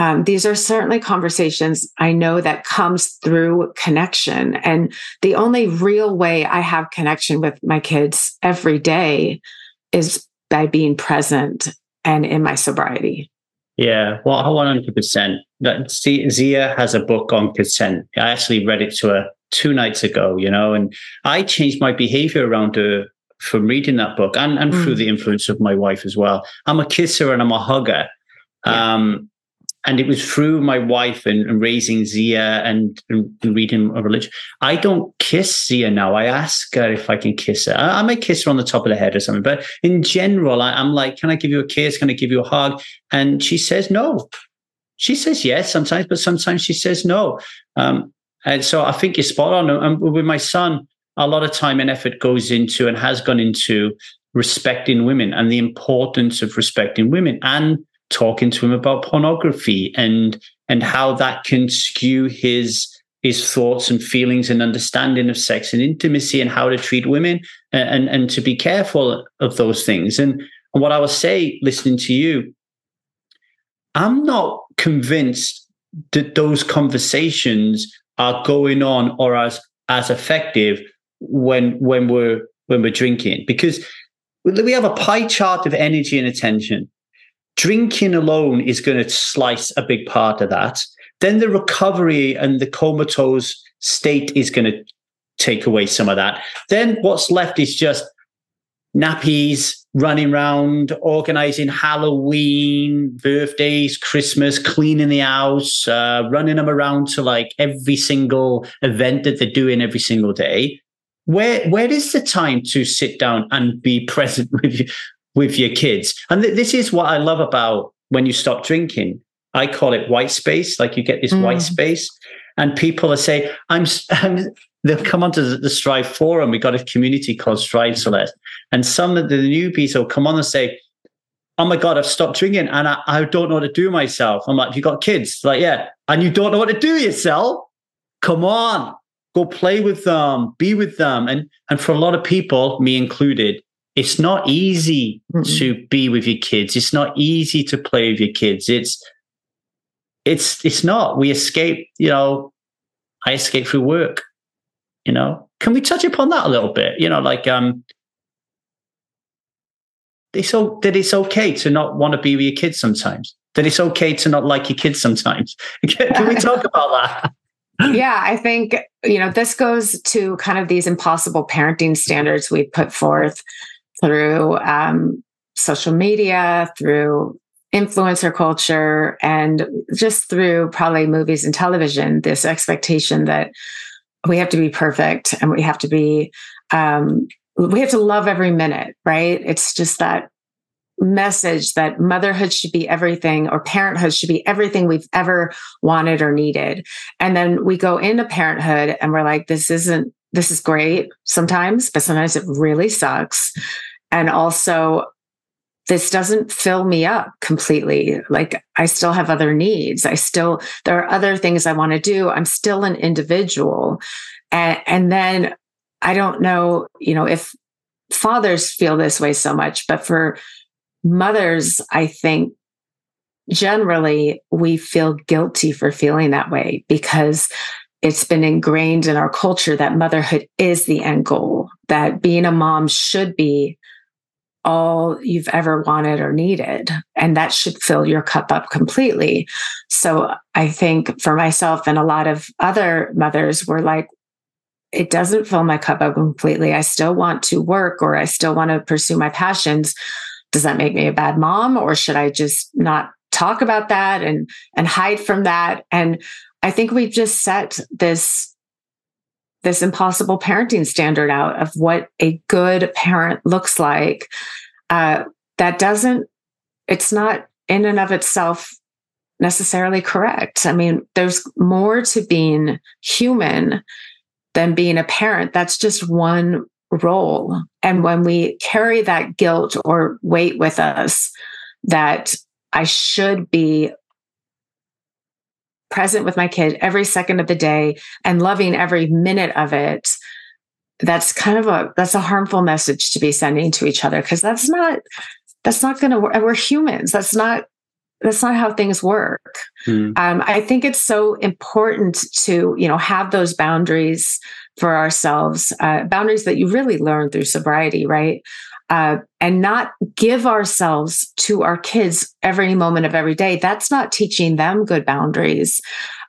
um, these are certainly conversations I know that comes through connection. And the only real way I have connection with my kids every day is by being present and in my sobriety. Yeah, well, 100%. That, Zia has a book on consent. I actually read it to her two nights ago, you know, and I changed my behavior around her from reading that book and, and mm. through the influence of my wife as well. I'm a kisser and I'm a hugger. Yeah. Um, and it was through my wife and, and raising Zia and, and, reading a religion. I don't kiss Zia now. I ask her if I can kiss her. I, I may kiss her on the top of the head or something, but in general, I, I'm like, "Can I give you a kiss? Can I give you a hug?" And she says no. She says yes sometimes, but sometimes she says no. Um, and so I think you're spot on. And with my son, a lot of time and effort goes into and has gone into respecting women and the importance of respecting women and talking to him about pornography and and how that can skew his his thoughts and feelings and understanding of sex and intimacy and how to treat women and, and, and to be careful of those things. And, and what I will say, listening to you, I'm not convinced that those conversations are going on or as as effective when when we're when we're drinking because we have a pie chart of energy and attention Drinking alone is going to slice a big part of that. Then the recovery and the comatose state is going to take away some of that. Then what's left is just nappies, running around, organizing Halloween, birthdays, Christmas, cleaning the house, uh, running them around to like every single event that they're doing every single day. Where where is the time to sit down and be present with with your kids. And th- this is what I love about when you stop drinking. I call it white space. Like you get this mm. white space, and people are saying, "I'm." I'm they'll come onto the, the Strive forum. We've got a community called Strive Celeste, and some of the newbies will come on and say, "Oh my god, I've stopped drinking, and I, I don't know what to do myself." I'm like, "You got kids?" Like, yeah, and you don't know what to do yourself. Come on, go play with them, be with them, and and for a lot of people, me included, it's not easy mm-hmm. to be with your kids. It's not easy to play with your kids. It's it's it's not. We escape, you know, I escape through work. You know, can we touch upon that a little bit? You know, like um it's so that it's okay to not want to be with your kids sometimes. That it's okay to not like your kids sometimes. can, can we talk about that? yeah, I think, you know, this goes to kind of these impossible parenting standards we put forth through um, social media, through influencer culture, and just through probably movies and television, this expectation that we have to be perfect and we have to be, um, we have to love every minute, right? It's just that message that motherhood should be everything or parenthood should be everything we've ever wanted or needed. And then we go into parenthood and we're like, this isn't, this is great sometimes, but sometimes it really sucks. And also, this doesn't fill me up completely. Like I still have other needs. I still, there are other things I want to do. I'm still an individual. And, and then I don't know, you know, if fathers feel this way so much, but for mothers, I think generally we feel guilty for feeling that way because it's been ingrained in our culture that motherhood is the end goal, that being a mom should be all you've ever wanted or needed. And that should fill your cup up completely. So I think for myself and a lot of other mothers were like, it doesn't fill my cup up completely. I still want to work or I still want to pursue my passions. Does that make me a bad mom or should I just not talk about that and and hide from that? And I think we've just set this this impossible parenting standard out of what a good parent looks like uh, that doesn't it's not in and of itself necessarily correct. I mean there's more to being human than being a parent. That's just one role. And when we carry that guilt or weight with us that i should be present with my kid every second of the day and loving every minute of it that's kind of a that's a harmful message to be sending to each other because that's not that's not going to work we're humans that's not that's not how things work. Mm. Um, I think it's so important to, you know, have those boundaries for ourselves, uh, boundaries that you really learn through sobriety, right? Uh, and not give ourselves to our kids every moment of every day. That's not teaching them good boundaries.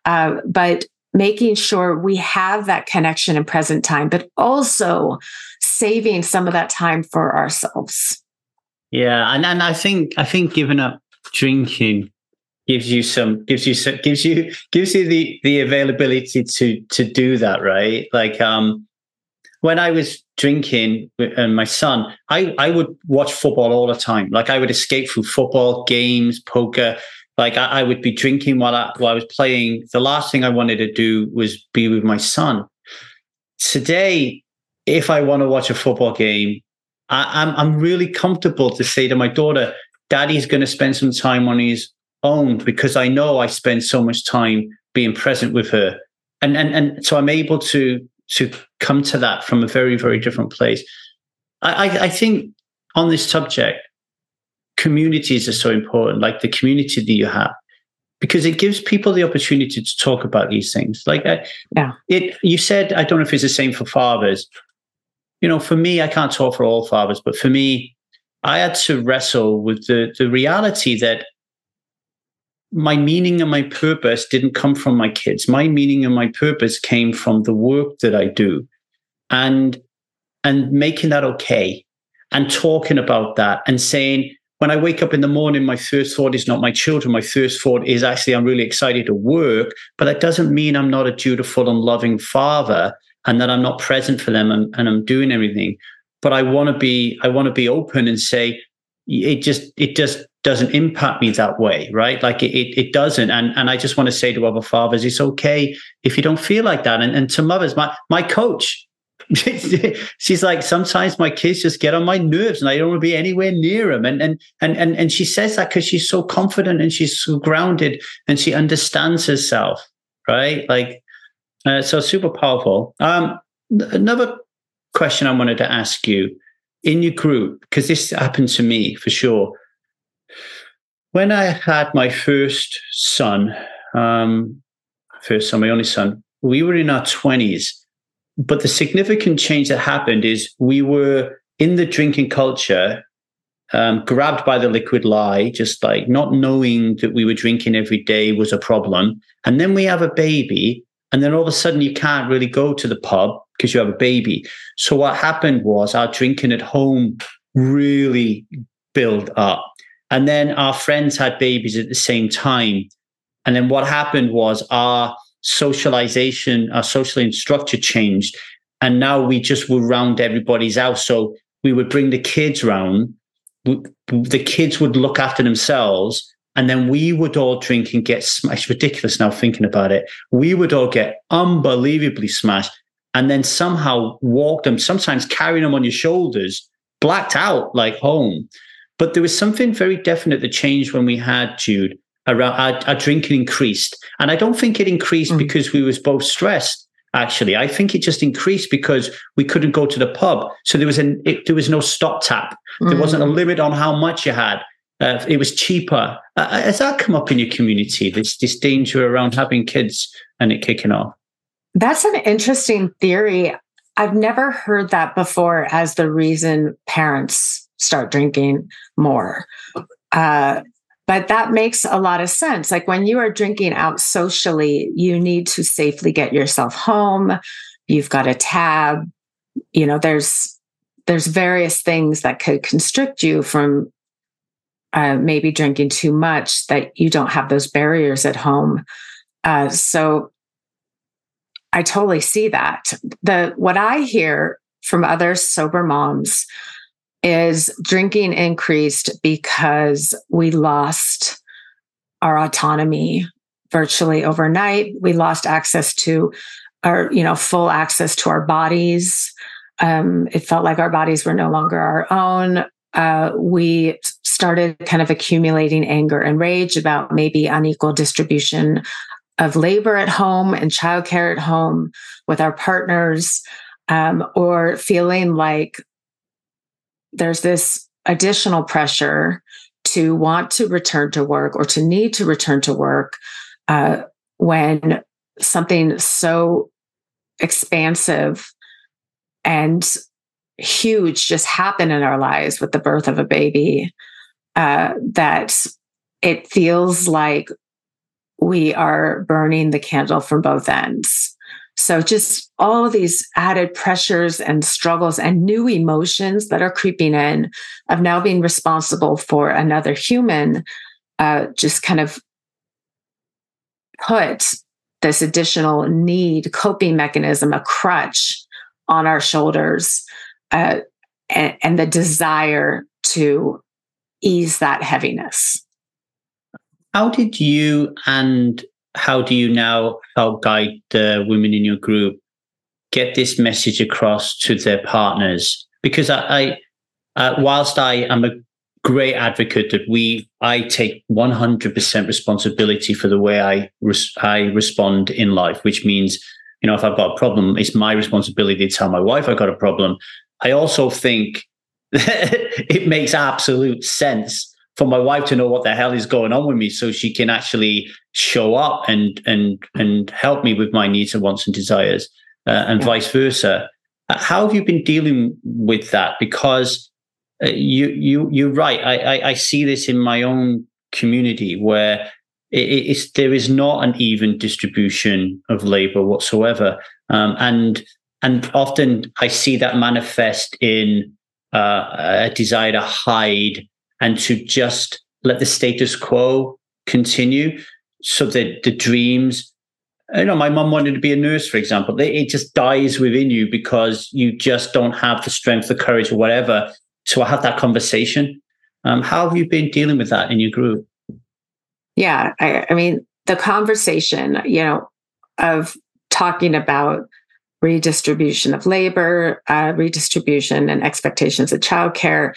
Uh, but making sure we have that connection in present time, but also saving some of that time for ourselves. Yeah, and and I think I think giving up drinking gives you some gives you some, gives you gives you the the availability to to do that, right? Like um when I was drinking and my son, I I would watch football all the time. Like I would escape from football, games, poker. Like I, I would be drinking while I while I was playing. The last thing I wanted to do was be with my son. Today, if I want to watch a football game, I, I'm I'm really comfortable to say to my daughter, Daddy's going to spend some time on his own because I know I spend so much time being present with her, and and and so I'm able to to come to that from a very very different place. I, I, I think on this subject, communities are so important, like the community that you have, because it gives people the opportunity to talk about these things. Like, uh, yeah, it. You said I don't know if it's the same for fathers. You know, for me, I can't talk for all fathers, but for me, I had to wrestle with the the reality that my meaning and my purpose didn't come from my kids. My meaning and my purpose came from the work that I do, and and making that okay, and talking about that, and saying when I wake up in the morning, my first thought is not my children. My first thought is actually, I'm really excited to work, but that doesn't mean I'm not a dutiful and loving father and that I'm not present for them and, and I'm doing everything. But I want to be, I want to be open and say, it just, it just doesn't impact me that way, right? Like it, it, it doesn't. And, and I just want to say to other fathers, it's okay if you don't feel like that. And, and to mothers, my, my coach, she's like, sometimes my kids just get on my nerves and I don't want to be anywhere near them. And and and and, and she says that because she's so confident and she's so grounded and she understands herself, right? Like, uh, so super powerful. Um, another question I wanted to ask you in your group, because this happened to me for sure. When I had my first son, um, first son, my only son, we were in our 20s but the significant change that happened is we were in the drinking culture, um, grabbed by the liquid lie, just like not knowing that we were drinking every day was a problem. And then we have a baby, and then all of a sudden you can't really go to the pub because you have a baby. So what happened was our drinking at home really built up. And then our friends had babies at the same time. And then what happened was our socialization, our social structure changed. And now we just would round everybody's house. So we would bring the kids round. The kids would look after themselves. And then we would all drink and get smashed. ridiculous now thinking about it. We would all get unbelievably smashed and then somehow walk them, sometimes carrying them on your shoulders, blacked out like home. But there was something very definite that changed when we had Jude around our, our drinking increased. And I don't think it increased mm. because we was both stressed. Actually, I think it just increased because we couldn't go to the pub. So there was an it, there was no stop tap. There mm. wasn't a limit on how much you had. Uh, it was cheaper. Uh, uh, has that come up in your community? This this danger around having kids and it kicking off. That's an interesting theory. I've never heard that before as the reason parents start drinking more. Uh, but that makes a lot of sense. Like when you are drinking out socially, you need to safely get yourself home. You've got a tab. You know, there's there's various things that could constrict you from uh, maybe drinking too much that you don't have those barriers at home. Uh, so I totally see that. The what I hear from other sober moms is drinking increased because we lost our autonomy virtually overnight. We lost access to our, you know, full access to our bodies. Um, it felt like our bodies were no longer our own. Uh, we started kind of accumulating anger and rage about maybe unequal distribution of labor at home and childcare at home with our partners, um, or feeling like there's this additional pressure to want to return to work or to need to return to work uh, when something so expansive and huge just happened in our lives with the birth of a baby uh, that it feels like we are burning the candle from both ends. So, just all these added pressures and struggles and new emotions that are creeping in of now being responsible for another human uh, just kind of put this additional need, coping mechanism, a crutch on our shoulders, uh, and, and the desire to ease that heaviness. How did you and how do you now help guide the women in your group get this message across to their partners? Because I, I uh, whilst I am a great advocate that we, I take 100% responsibility for the way I res- I respond in life, which means, you know, if I've got a problem, it's my responsibility to tell my wife I've got a problem. I also think it makes absolute sense for my wife to know what the hell is going on with me so she can actually show up and and and help me with my needs and wants and desires uh, and yeah. vice versa. Uh, how have you been dealing with that? Because uh, you you you're right. I, I, I see this in my own community where it, it's there is not an even distribution of labor whatsoever. Um, and and often I see that manifest in uh, a desire to hide and to just let the status quo continue so that the dreams you know my mom wanted to be a nurse for example. It just dies within you because you just don't have the strength the courage or whatever to have that conversation. Um, how have you been dealing with that in your group? Yeah I, I mean the conversation you know of talking about redistribution of labor uh, redistribution and expectations of childcare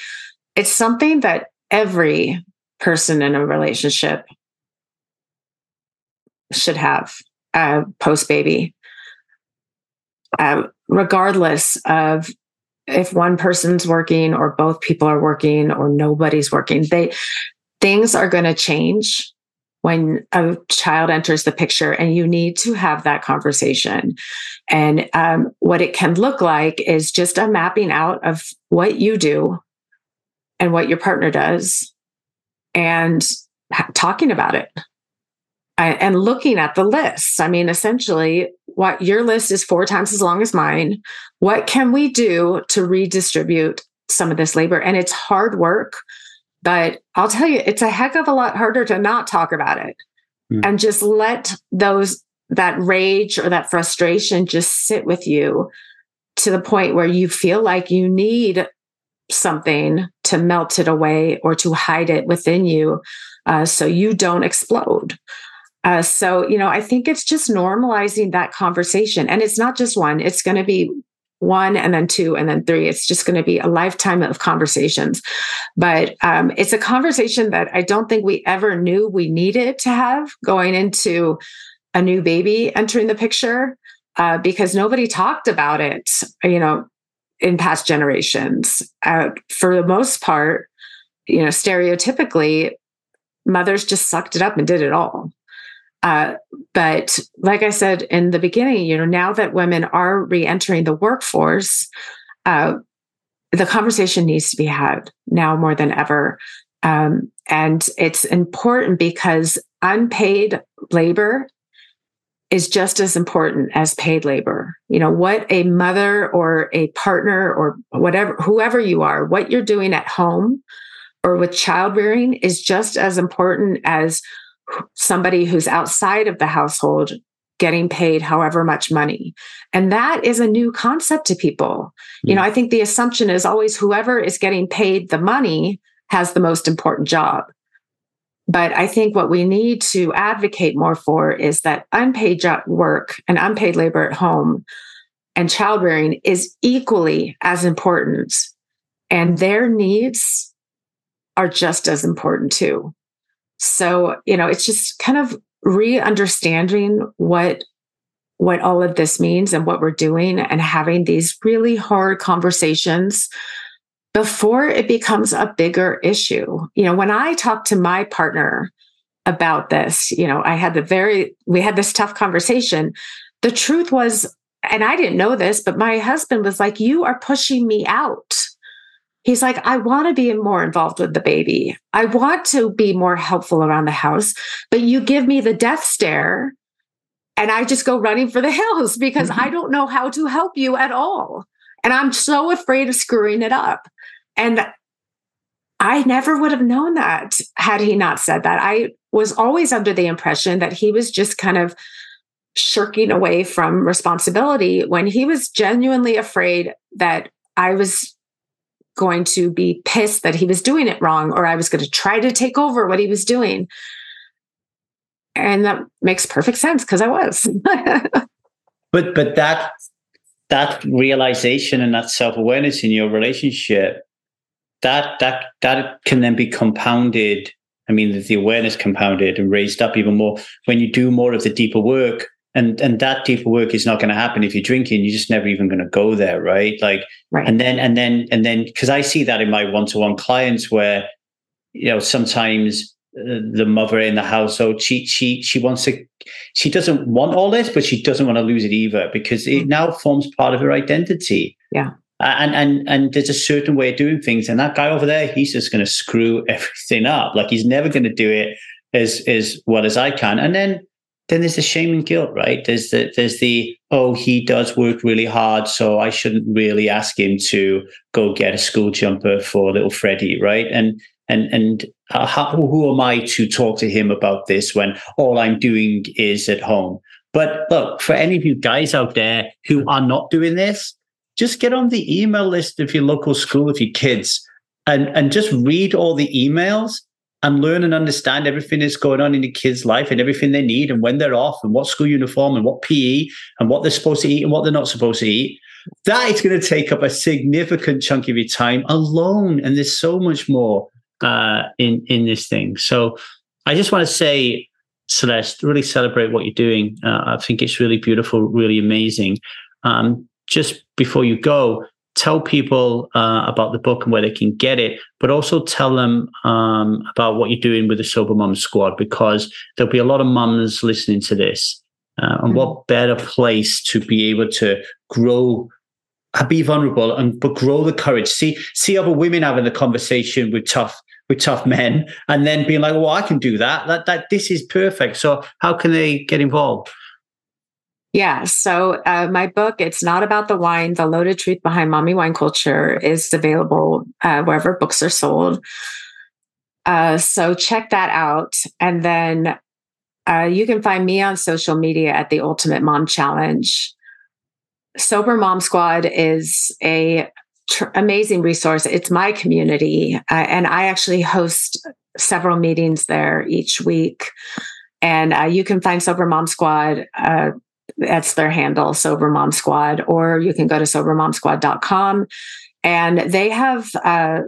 it's something that every person in a relationship should have uh, post baby, uh, regardless of if one person's working or both people are working or nobody's working. They things are going to change when a child enters the picture, and you need to have that conversation. And um, what it can look like is just a mapping out of what you do and what your partner does and talking about it and looking at the lists. I mean, essentially, what your list is four times as long as mine. What can we do to redistribute some of this labor? And it's hard work, but I'll tell you, it's a heck of a lot harder to not talk about it mm. and just let those that rage or that frustration just sit with you to the point where you feel like you need something to melt it away or to hide it within you uh, so you don't explode. Uh, so, you know, I think it's just normalizing that conversation. And it's not just one, it's going to be one and then two and then three. It's just going to be a lifetime of conversations. But um, it's a conversation that I don't think we ever knew we needed to have going into a new baby entering the picture. Uh, because nobody talked about it, you know, in past generations. Uh, for the most part, you know, stereotypically, mothers just sucked it up and did it all. Uh, but like I said in the beginning, you know, now that women are re-entering the workforce, uh, the conversation needs to be had now more than ever. Um, and it's important because unpaid labor is just as important as paid labor. You know, what a mother or a partner or whatever, whoever you are, what you're doing at home or with child rearing is just as important as somebody who's outside of the household getting paid however much money. And that is a new concept to people. You know, hmm. I think the assumption is always whoever is getting paid the money has the most important job. But I think what we need to advocate more for is that unpaid work and unpaid labor at home and child rearing is equally as important. And their needs are just as important too. So, you know, it's just kind of re-understanding what what all of this means and what we're doing and having these really hard conversations before it becomes a bigger issue. You know, when I talk to my partner about this, you know, I had the very, we had this tough conversation. The truth was, and I didn't know this, but my husband was like, You are pushing me out. He's like, I want to be more involved with the baby. I want to be more helpful around the house, but you give me the death stare and I just go running for the hills because mm-hmm. I don't know how to help you at all. And I'm so afraid of screwing it up. And I never would have known that had he not said that. I was always under the impression that he was just kind of shirking away from responsibility when he was genuinely afraid that I was going to be pissed that he was doing it wrong or I was going to try to take over what he was doing. And that makes perfect sense because I was. but but that that realization and that self-awareness in your relationship that that that can then be compounded. I mean the awareness compounded and raised up even more when you do more of the deeper work. And and that deeper work is not going to happen if you're drinking. You're just never even going to go there right? Like right. and then and then and then because i see that in my one-to-one clients where you know sometimes the mother in the household she she she wants to she doesn't want all this but she doesn't want to lose it either because it mm. now forms part of her identity. Yeah and and and there's a certain way of doing things. And that guy over there he's just going to screw everything up. Like he's never going to do it as as well as i can. And then then there's the shame and guilt right? There's the there's the oh he does work really hard so i shouldn't really ask him to go get a school jumper for little freddie right? And and and uh, how, who am I to talk to him about this when all I'm doing is at home? But look, for any of you guys out there who are not doing this, just get on the email list of your local school of your kids and, and just read all the emails and learn and understand everything that's going on in the kids' life and everything they need and when they're off and what school uniform and what PE and what they're supposed to eat and what they're not supposed to eat. That is going to take up a significant chunk of your time alone. And there's so much more uh, in in this thing. So I just want to say, Celeste, really celebrate what you're doing. Uh, I think it's really beautiful, really amazing. Um, just before you go, tell people uh, about the book and where they can get it, but also tell them um, about what you're doing with the Sober Mom Squad because there'll be a lot of mums listening to this. Uh, and mm-hmm. what better place to be able to grow be vulnerable and but grow the courage. See see other women having the conversation with tough with tough men, and then being like, "Well, I can do that. That that this is perfect." So how can they get involved? Yeah. So uh, my book, it's not about the wine. The loaded truth behind mommy wine culture is available uh, wherever books are sold. Uh, so check that out, and then uh, you can find me on social media at the Ultimate Mom Challenge. Sober Mom Squad is a tr- amazing resource. It's my community, uh, and I actually host several meetings there each week. And uh, you can find Sober Mom Squad. That's their handle, Sober Mom Squad, or you can go to sobermomsquad.com. And they have uh,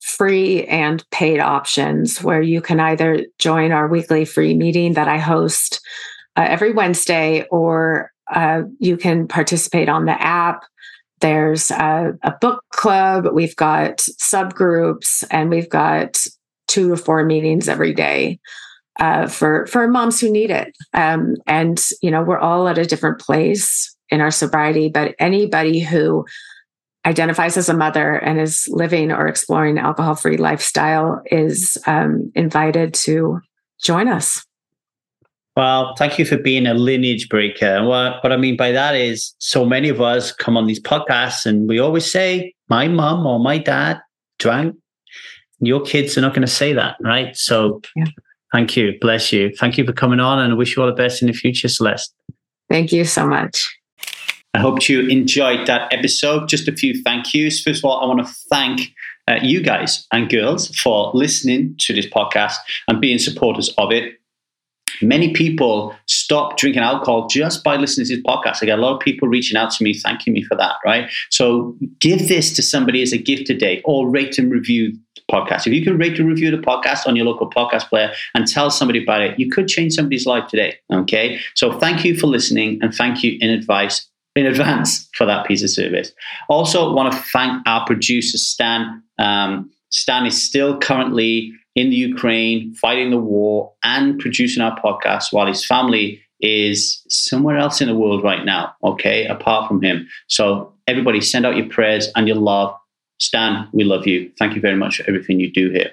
free and paid options where you can either join our weekly free meeting that I host uh, every Wednesday, or uh, you can participate on the app. There's a, a, book club. We've got subgroups, and we've got two to four meetings every day uh, for for moms who need it. Um, and you know, we're all at a different place in our sobriety, but anybody who identifies as a mother and is living or exploring alcohol-free lifestyle is um, invited to join us. Well, thank you for being a lineage breaker. And what, what I mean by that is so many of us come on these podcasts and we always say, my mom or my dad drank. Your kids are not going to say that, right? So yeah. Thank you. Bless you. Thank you for coming on and I wish you all the best in the future, Celeste. Thank you so much. I hope you enjoyed that episode. Just a few thank yous. First of all, I want to thank uh, you guys and girls for listening to this podcast and being supporters of it. Many people stop drinking alcohol just by listening to this podcast. I get a lot of people reaching out to me, thanking me for that, right? So give this to somebody as a gift today or rate and review podcast. If you can rate and review the podcast on your local podcast player and tell somebody about it, you could change somebody's life today, okay? So thank you for listening and thank you in advice in advance for that piece of service. Also, want to thank our producer, Stan. Um, Stan is still currently in the Ukraine fighting the war and producing our podcast while his family is somewhere else in the world right now, okay, apart from him. So, everybody, send out your prayers and your love. Stan, we love you. Thank you very much for everything you do here.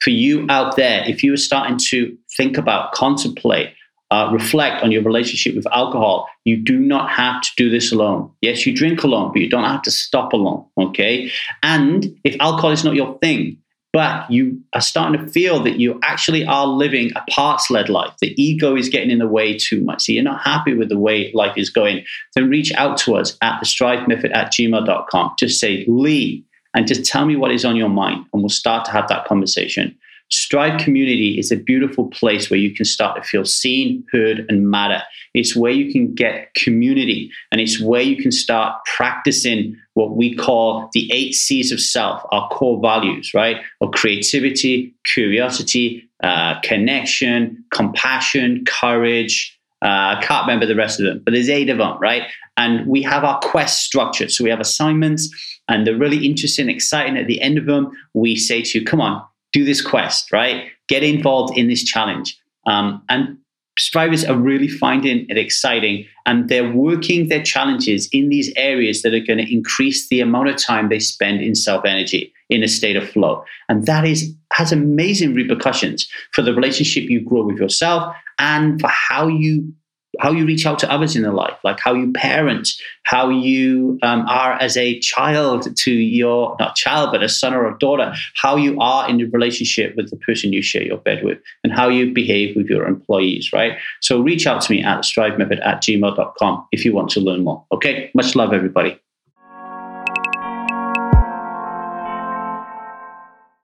For you out there, if you are starting to think about, contemplate, uh, reflect on your relationship with alcohol. You do not have to do this alone. Yes, you drink alone, but you don't have to stop alone. Okay. And if alcohol is not your thing, but you are starting to feel that you actually are living a parts led life, the ego is getting in the way too much, so you're not happy with the way life is going, then reach out to us at the at gmail.com. Just say, Lee, and just tell me what is on your mind, and we'll start to have that conversation. Strive Community is a beautiful place where you can start to feel seen, heard, and matter. It's where you can get community and it's where you can start practicing what we call the eight C's of self, our core values, right? Or creativity, curiosity, uh, connection, compassion, courage. Uh, I can't remember the rest of them, but there's eight of them, right? And we have our quest structure. So we have assignments and they're really interesting, exciting. At the end of them, we say to you, come on, do this quest, right? Get involved in this challenge. Um, and strivers are really finding it exciting and they're working their challenges in these areas that are going to increase the amount of time they spend in self energy in a state of flow and that is has amazing repercussions for the relationship you grow with yourself and for how you how you reach out to others in their life, like how you parent, how you um, are as a child to your, not child, but a son or a daughter, how you are in your relationship with the person you share your bed with, and how you behave with your employees, right? So reach out to me at strivemethod at gmail.com if you want to learn more. Okay, much love, everybody.